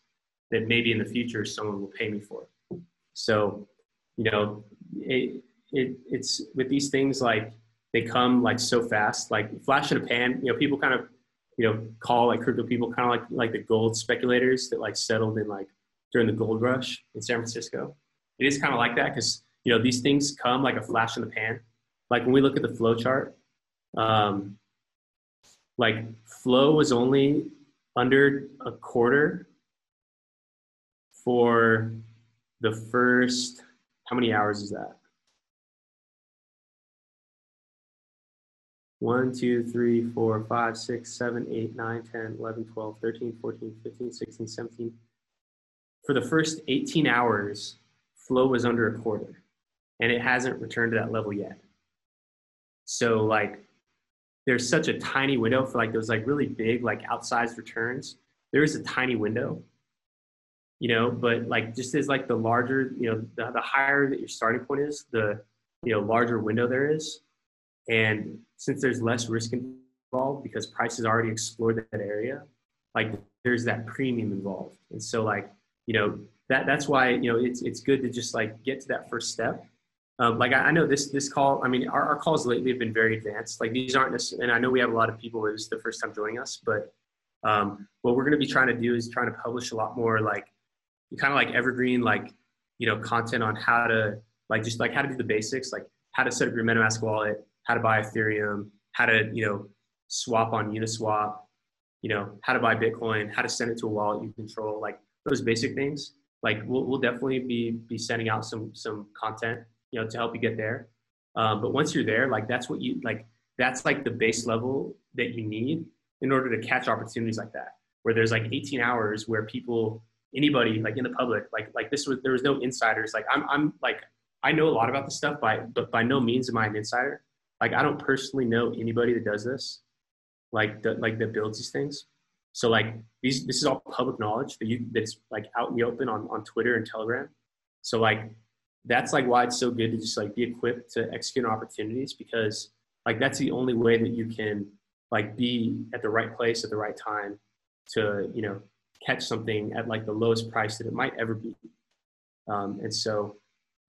that maybe in the future someone will pay me for it. So, you know, it, it it's with these things like they come like so fast, like flash in a pan. You know, people kind of you know, call like crypto people kind of like like the gold speculators that like settled in like during the gold rush in San Francisco. It is kind of like that because you know these things come like a flash in the pan. Like when we look at the flow chart, um, like flow was only under a quarter for the first how many hours is that 1, 2, 3, 4, 5, 6, 7, 8, 9, 10, 11, 12, 13, 14, 15, 16, 17. For the first 18 hours, flow was under a quarter, and it hasn't returned to that level yet. So, like, there's such a tiny window for like those like really big, like outsized returns. there is a tiny window, you know, but like just as like the larger, you know, the, the higher that your starting point is, the, you know, larger window there is. And since there's less risk involved because prices already explored that area, like there's that premium involved. And so like, you know, that that's why, you know, it's, it's good to just like get to that first step. Um, like I, I, know this, this call, I mean, our, our calls lately have been very advanced. Like these aren't necessarily, and I know we have a lot of people this is the first time joining us, but um, what we're going to be trying to do is trying to publish a lot more like kind of like evergreen, like, you know, content on how to like, just like how to do the basics, like how to set up your MetaMask wallet, how to buy Ethereum, how to, you know, swap on Uniswap, you know, how to buy Bitcoin, how to send it to a wallet you control, like those basic things. Like we'll, we'll definitely be, be sending out some, some content, you know, to help you get there. Um, but once you're there, like that's what you, like, that's like the base level that you need in order to catch opportunities like that, where there's like 18 hours where people, anybody like in the public, like, like this was, there was no insiders. Like I'm, I'm like, I know a lot about this stuff, by, but by no means am I an insider. Like I don't personally know anybody that does this, like that like that builds these things. So like these this is all public knowledge that you that's like out in the open on, on Twitter and Telegram. So like that's like why it's so good to just like be equipped to execute opportunities because like that's the only way that you can like be at the right place at the right time to you know catch something at like the lowest price that it might ever be. Um, and so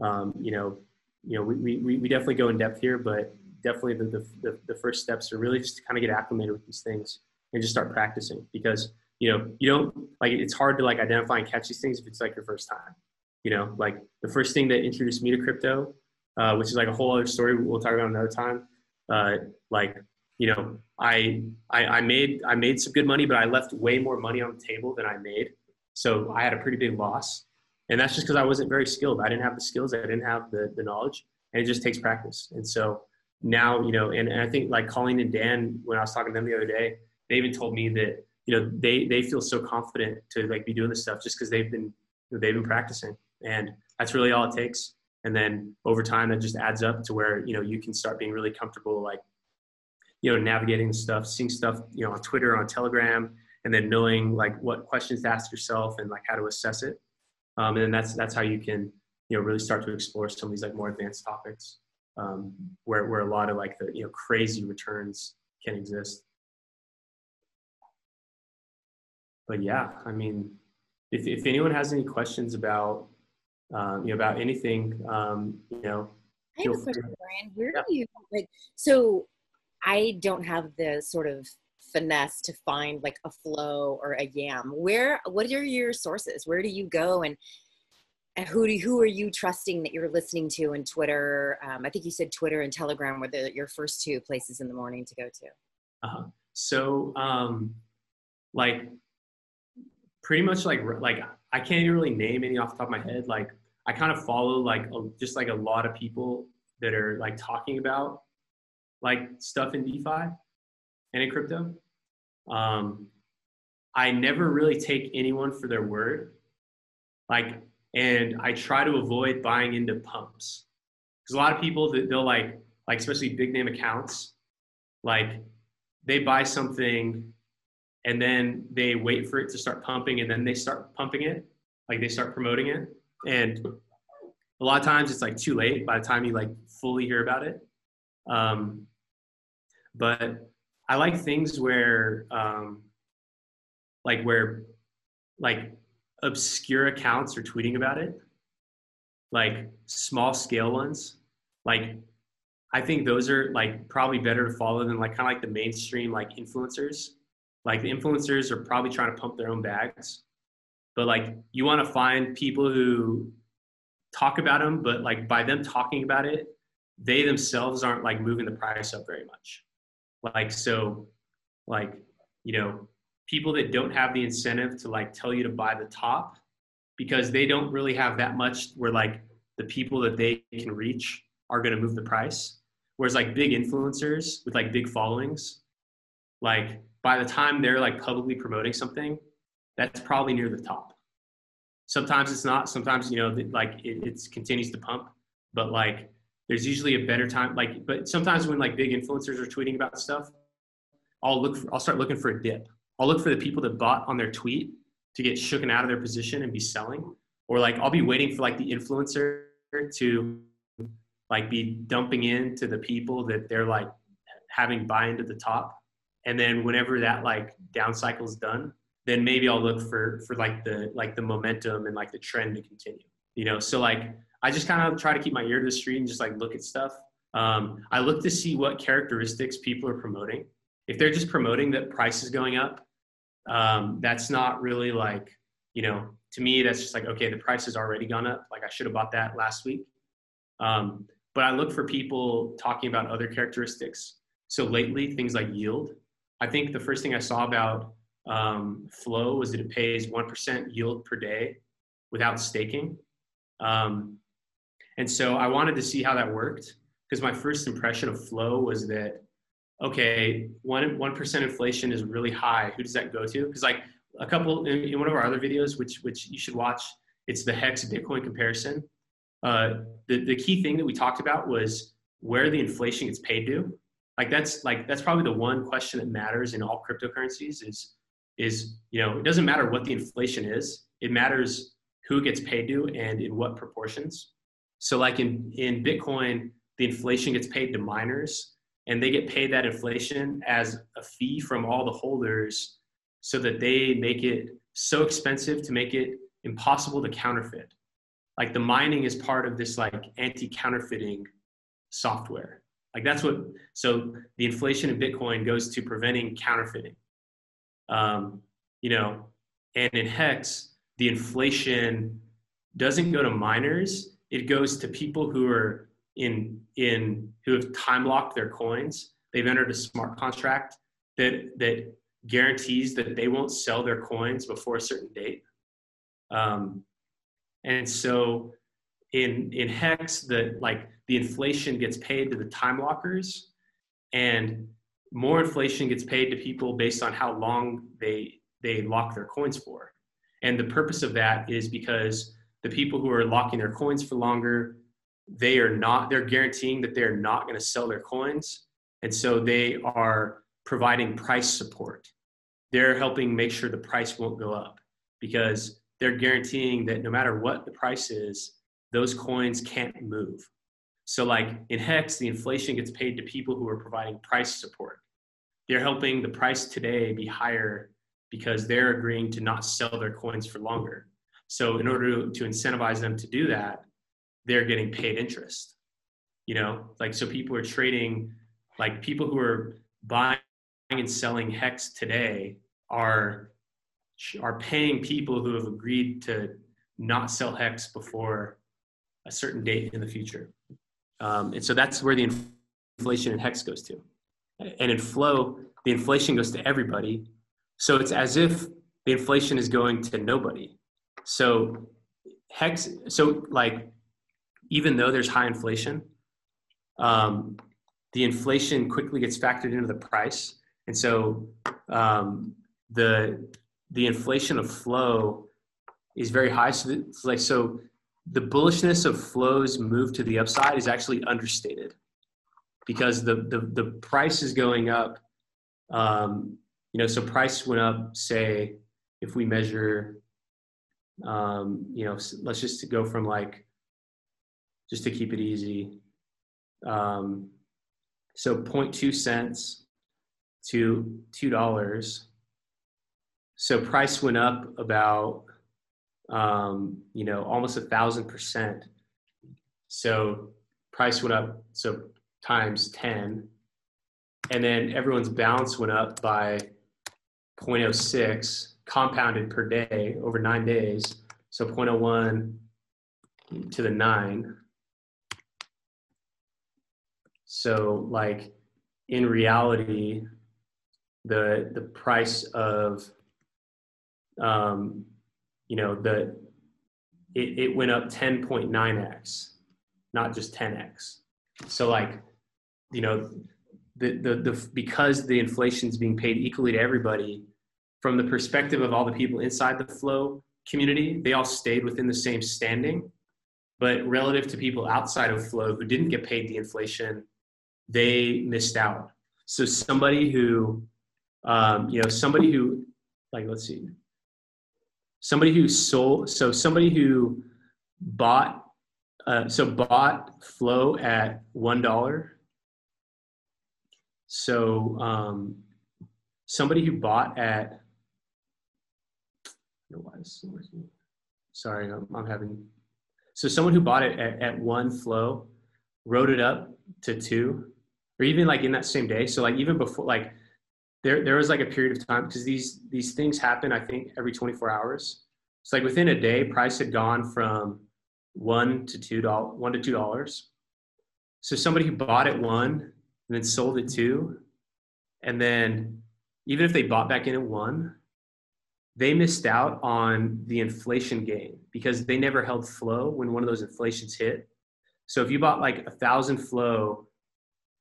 um, you know you know we, we, we definitely go in depth here but definitely the, the, the, the first steps are really just to kind of get acclimated with these things and just start practicing because you know you don't like it's hard to like identify and catch these things if it's like your first time you know like the first thing that introduced me to crypto uh, which is like a whole other story we'll talk about another time uh, like you know I, I i made i made some good money but i left way more money on the table than i made. So i had a pretty big loss. And that's just because i wasn't very skilled. I didn't have the skills. I didn't have the, the knowledge. And it just takes practice. And so now, you know, and, and I think like Colleen and Dan, when I was talking to them the other day, they even told me that, you know, they, they feel so confident to like be doing this stuff just because they've been, they've been practicing and that's really all it takes. And then over time, that just adds up to where, you know, you can start being really comfortable, like, you know, navigating stuff, seeing stuff, you know, on Twitter, on Telegram, and then knowing like what questions to ask yourself and like how to assess it. Um, and then that's, that's how you can, you know, really start to explore some of these like more advanced topics um, where, where a lot of like the you know crazy returns can exist. But yeah, I mean, if, if anyone has any questions about um, you know about anything, um, you know, I have a question, Brian. Where yeah. do you like? So I don't have the sort of finesse to find like a flow or a yam. Where? What are your sources? Where do you go and And who do, who are you trusting that you're listening to in Twitter? Um, I think you said Twitter and Telegram were the, your first two places in the morning to go to. Uh-huh. So, um, like, pretty much like like I can't even really name any off the top of my head. Like, I kind of follow like a, just like a lot of people that are like talking about like stuff in DeFi and in crypto. Um, I never really take anyone for their word. Like and I try to avoid buying into pumps because a lot of people that they'll like like especially big name accounts like they buy something and then they wait for it to start pumping and then they start pumping it like they start promoting it and a lot of times it's like too late by the time you like fully hear about it um, but i like things where um, like where like obscure accounts are tweeting about it, like small scale ones. Like I think those are like probably better to follow than like kind of like the mainstream like influencers. Like the influencers are probably trying to pump their own bags, but like you want to find people who talk about them, but like by them talking about it, they themselves aren't like moving the price up very much. Like so, like you know, people that don't have the incentive to like tell you to buy the top because they don't really have that much where like the people that they can reach are going to move the price whereas like big influencers with like big followings like by the time they're like publicly promoting something that's probably near the top sometimes it's not sometimes you know like it continues to pump but like there's usually a better time like but sometimes when like big influencers are tweeting about stuff i'll look for, i'll start looking for a dip I'll look for the people that bought on their tweet to get shooken out of their position and be selling. Or like I'll be waiting for like the influencer to like be dumping into the people that they're like having buy into the top. And then whenever that like down cycle is done, then maybe I'll look for for like the like the momentum and like the trend to continue. You know, so like I just kind of try to keep my ear to the street and just like look at stuff. Um, I look to see what characteristics people are promoting. If they're just promoting that price is going up, um, that's not really like, you know, to me, that's just like, okay, the price has already gone up. Like I should have bought that last week. Um, but I look for people talking about other characteristics. So lately, things like yield. I think the first thing I saw about um, Flow was that it pays 1% yield per day without staking. Um, and so I wanted to see how that worked because my first impression of Flow was that, okay, one, 1% inflation is really high. Who does that go to? Because like a couple, in, in one of our other videos, which, which you should watch, it's the Hex Bitcoin comparison. Uh, the, the key thing that we talked about was where the inflation gets paid to. Like that's like that's probably the one question that matters in all cryptocurrencies is is you know it doesn't matter what the inflation is it matters who gets paid to and in what proportions. So like in in bitcoin the inflation gets paid to miners and they get paid that inflation as a fee from all the holders so that they make it so expensive to make it impossible to counterfeit. Like the mining is part of this like anti-counterfeiting software like that's what so the inflation in bitcoin goes to preventing counterfeiting. Um, you know and in hex the inflation doesn't go to miners. It goes to people who are in in who have time locked their coins. They've entered a smart contract that that guarantees that they won't sell their coins before a certain date. Um, and so in in hex the like the inflation gets paid to the time lockers and more inflation gets paid to people based on how long they they lock their coins for. And the purpose of that is because the people who are locking their coins for longer they are not they're guaranteeing that they're not going to sell their coins and so they are providing price support. They're helping make sure the price won't go up because they're guaranteeing that no matter what the price is, those coins can't move. So, like in Hex, the inflation gets paid to people who are providing price support. They're helping the price today be higher because they're agreeing to not sell their coins for longer. So, in order to, incentivize them to do that, they're getting paid interest. You know, like so people are trading, like people who are buying and selling Hex today are are paying people who have agreed to not sell hex before a certain date in the future. Um, and so that's where the inflation in hex goes to. And in flow, the inflation goes to everybody. So it's as if the inflation is going to nobody. So hex, so like, even though there's high inflation, um, the inflation quickly gets factored into the price. And so um, the the inflation of flow is very high. So like so the bullishness of flow's move to the upside is actually understated because the the, the price is going up. Um, you know, so price went up. Say if we measure, um, you know, let's just go from like just to keep it easy. Um, so 0.2 cents to two dollars so price went up about um, you know almost a thousand percent. So price went up so times 10 and then everyone's balance went up by 0.06 compounded per day over nine days. So 0.01 to the nine. So like in reality the the price of um, you know, the it, it went up 10.9x, not just 10x. So like, you know, the, the, the because the inflation is being paid equally to everybody, from the perspective of all the people inside the flow community, they all stayed within the same standing. But relative to people outside of flow who didn't get paid the inflation, they missed out. So somebody who um, you know, somebody who, like, let's see, somebody who sold, so somebody who bought, uh, so bought flow at one dollar. So um, somebody who bought at, sorry, I'm, I'm having, so someone who bought it at, at one flow, wrote it up to two, or even like in that same day. So like even before, like there there was like a period of time because these these things happen. I think every 24 hours. It's like within a day, price had gone from one to two dollars, one to two dollars. So somebody who bought at one and then sold at two, and then even if they bought back in at one, they missed out on the inflation gain because they never held flow when one of those inflations hit. So if you bought like a thousand flow,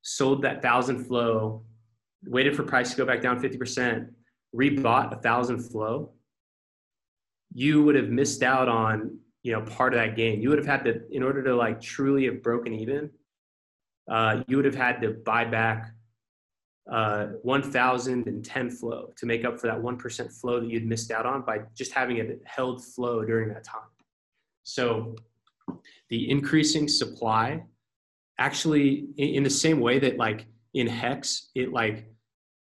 sold that thousand flow, waited for price to go back down 50%, rebought a thousand flow, you would have missed out on, you know, part of that gain. You would have had to, in order to like truly have broken even, uh, you would have had to buy back uh, 1,010 flow to make up for that 1% flow that you'd missed out on by just having it held flow during that time. So the increasing supply actually in the same way that like in hex it like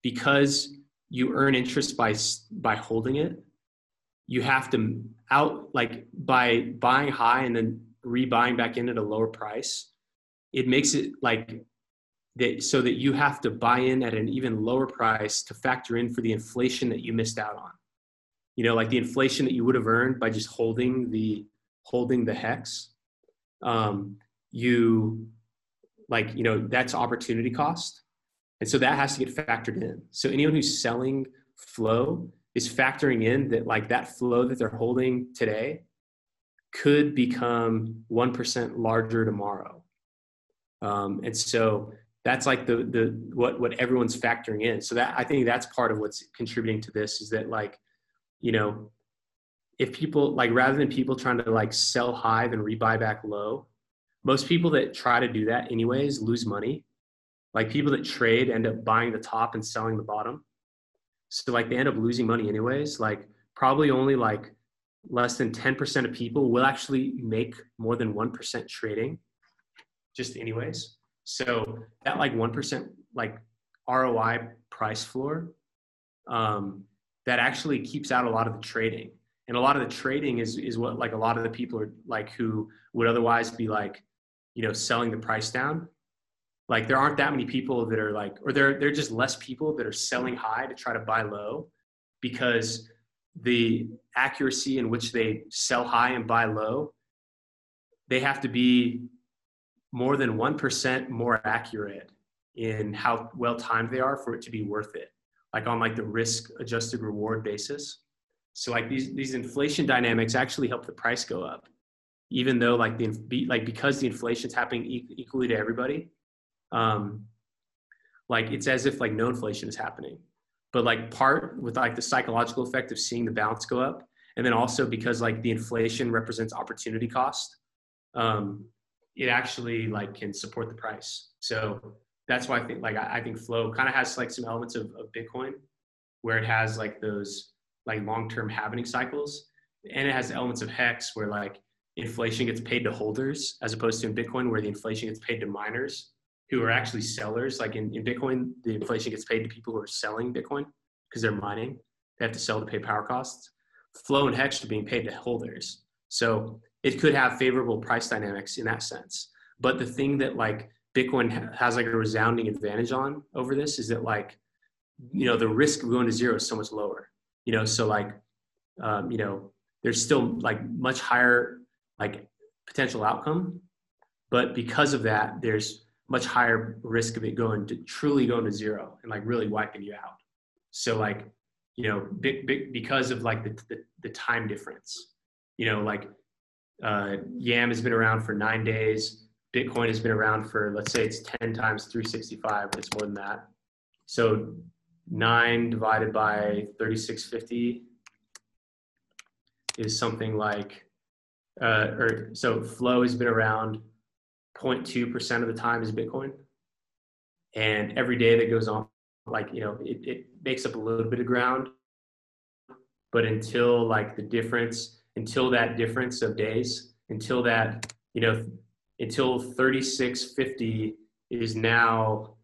because you earn interest by by holding it you have to out like by buying high and then rebuying back in at a lower price it makes it like that so that you have to buy in at an even lower price to factor in for the inflation that you missed out on. You know like the inflation that you would have earned by just holding the holding the hex um, you like you know that's opportunity cost and so that has to get factored in. So anyone who's selling flow is factoring in that like that flow that they're holding today could become 1% larger tomorrow. Um, and so that's like the the what what everyone's factoring in. So that i think that's part of what's contributing to this is that like you know if people like rather than people trying to like sell high and rebuy back low most people that try to do that anyways lose money like people that trade end up buying the top and selling the bottom. So like they end up losing money anyways. Like probably only like less than 10% of people will actually make more than 1% trading just anyways. So that like 1% like roi price floor um, that actually keeps out a lot of the trading. And a lot of the trading is is what like a lot of the people are like who would otherwise be like you know selling the price down like there aren't that many people that are like or there there're just less people that are selling high to try to buy low because the accuracy in which they sell high and buy low they have to be more than 1% more accurate in how well timed they are for it to be worth it like on like the risk adjusted reward basis. So like these these inflation dynamics actually help the price go up even though like the like because the inflation's happening equally to everybody um like it's as if like no inflation is happening. But like part with like the psychological effect of seeing the balance go up and then also because like the inflation represents opportunity cost um it actually like can support the price. So that's why i think like i, I think flow kind of has like some elements of, of bitcoin where it has like those like long-term halving cycles and it has elements of hex where like inflation gets paid to holders as opposed to in Bitcoin where the inflation gets paid to miners who are actually sellers. Like in, in Bitcoin, the inflation gets paid to people who are selling Bitcoin because they're mining. They have to sell to pay power costs. Flow and Hex are being paid to holders. So it could have favorable price dynamics in that sense. But the thing that like Bitcoin has like a resounding advantage on over this is that like, you know, the risk of going to zero is so much lower. You know, so like, um, you know, there's still like much higher like potential outcome but because of that there's much higher risk of it going to truly going to zero and like really wiping you out. So like you know big, big, because of like the, the, the time difference. You know like uh, yam has been around for nine days. Bitcoin has been around for let's say it's 10 times 365 but it's more than that. So 9 divided by 3650 is something like uh, or so flow has been around 0.2% of the time is Bitcoin. And every day that goes on like you know it, it makes up a little bit of ground. But until like the difference until that difference of days until that you know until 3650 is now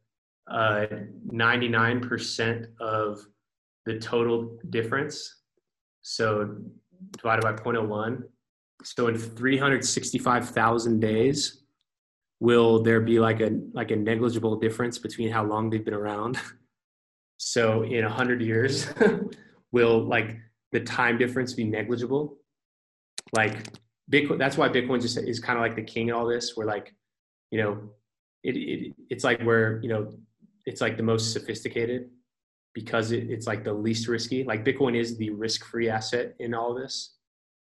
uh, 99% of the total difference. So divided by 0.01 so in 365,000 days will there be like a like a negligible difference between how long they've been around? So in 100 years will like the time difference be negligible? Like bitcoin that's why bitcoin just is kind of like the king in all this where like you know it, it it's like where you know it's like the most sophisticated because it, it's like the least risky. Like bitcoin is the risk free asset in all of this.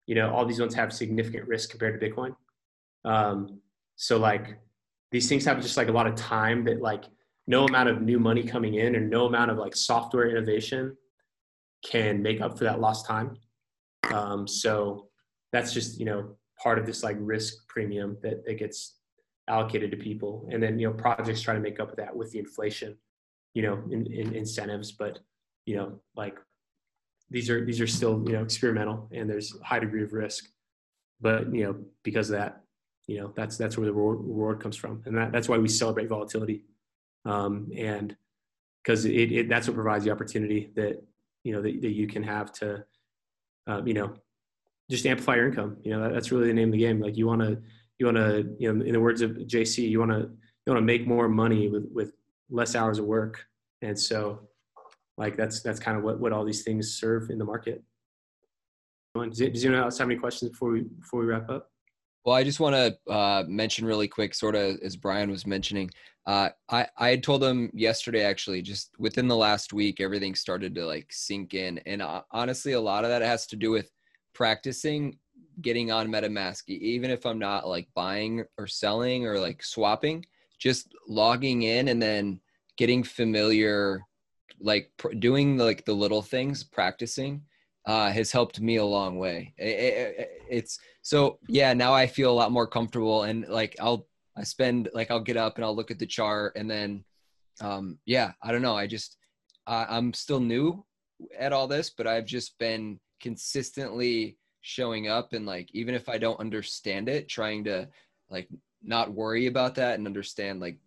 You know all these ones have significant risk compared to bitcoin. Um, so like these things have just like a lot of time that like no amount of new money coming in or no amount of like software innovation can make up for that lost time. Um, so that's just you know part of this like risk premium that, that gets allocated to people, and then you know projects try to make up for that with the inflation, you know, in, in incentives. But you know like these are these are still you know experimental, and there's a high degree of risk. But you know because of that, you know that's that's where the reward, comes from, and that, that's why we celebrate volatility, um, and because it, it that's what provides the opportunity that you know that, that you can have to uh, you know just amplify your income. You know that, that's really the name of the game. Like you want to you want to you know in the words of jc you want to you want to make more money with with less hours of work. And so like that's that's kind of what what all these things serve in the market. Does anyone else have any questions before we before we wrap up well, I just want to uh, mention really quick, sort of as Brian was mentioning. Uh, I I had told him yesterday, actually, just within the last week, everything started to like sink in, and uh, honestly, a lot of that has to do with practicing getting on MetaMask, even if I'm not like buying or selling or like swapping, just logging in and then getting familiar, like pr- doing like the little things, practicing uh, has helped me a long way. It, it, it's so yeah. Now I feel a lot more comfortable, and like I'll I spend like I'll get up and I'll look at the chart, and then um, yeah, I don't know. I just I, I'm still new at all this, but I've just been consistently showing up, and like even if I don't understand it, trying to like not worry about that and understand like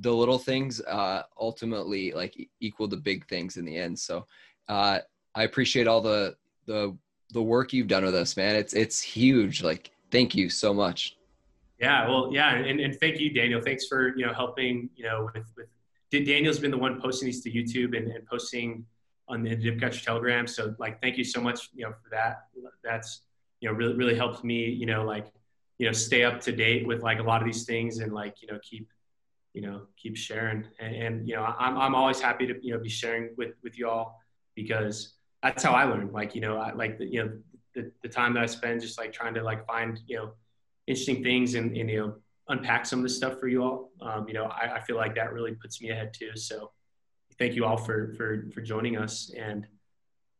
the little things uh ultimately like equal the big things in the end so uh I appreciate all the the the work you've done with us, man. It's it's huge. Like, thank you so much. Yeah, well, yeah, and, and thank you, Daniel. Thanks for you know helping. You know, with with Daniel's been the one posting these to YouTube and, and posting on the Dipcatcher Telegram. So like, thank you so much, you know, for that. That's you know really really helped me. You know, like you know stay up to date with like a lot of these things and like you know keep you know keep sharing. And, and you know, I'm I'm always happy to you know be sharing with with y'all because that's how I learned. Like, you know, I like the, you know, the, the time that I spend just like trying to like find, you know, interesting things and, and you know, unpack some of this stuff for you all. Um, you know, I, I feel like that really puts me ahead too. So thank you all for, for, for joining us. And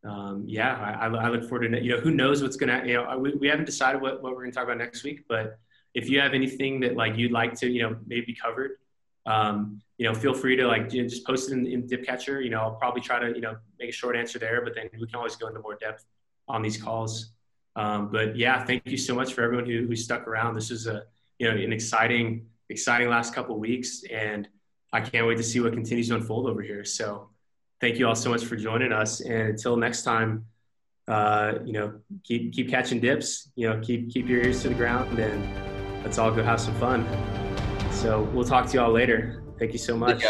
um, yeah, I, I look forward to, you know, who knows what's going to, you know, we, we haven't decided what, what we're going to talk about next week, but if you have anything that like you'd like to, you know, maybe covered, um, you know, feel free to like you know, just post it in, in Dipcatcher. You know, I'll probably try to you know make a short answer there, but then we can always go into more depth on these calls. Um, but yeah, thank you so much for everyone who, who stuck around. This is a you know an exciting exciting last couple weeks, and I can't wait to see what continues to unfold over here. So thank you all so much for joining us, and until next time. Uh, you know, keep keep catching dips. You know, keep keep your ears to the ground, and let's all go have some fun. So we'll talk to y'all later. Thank you so much.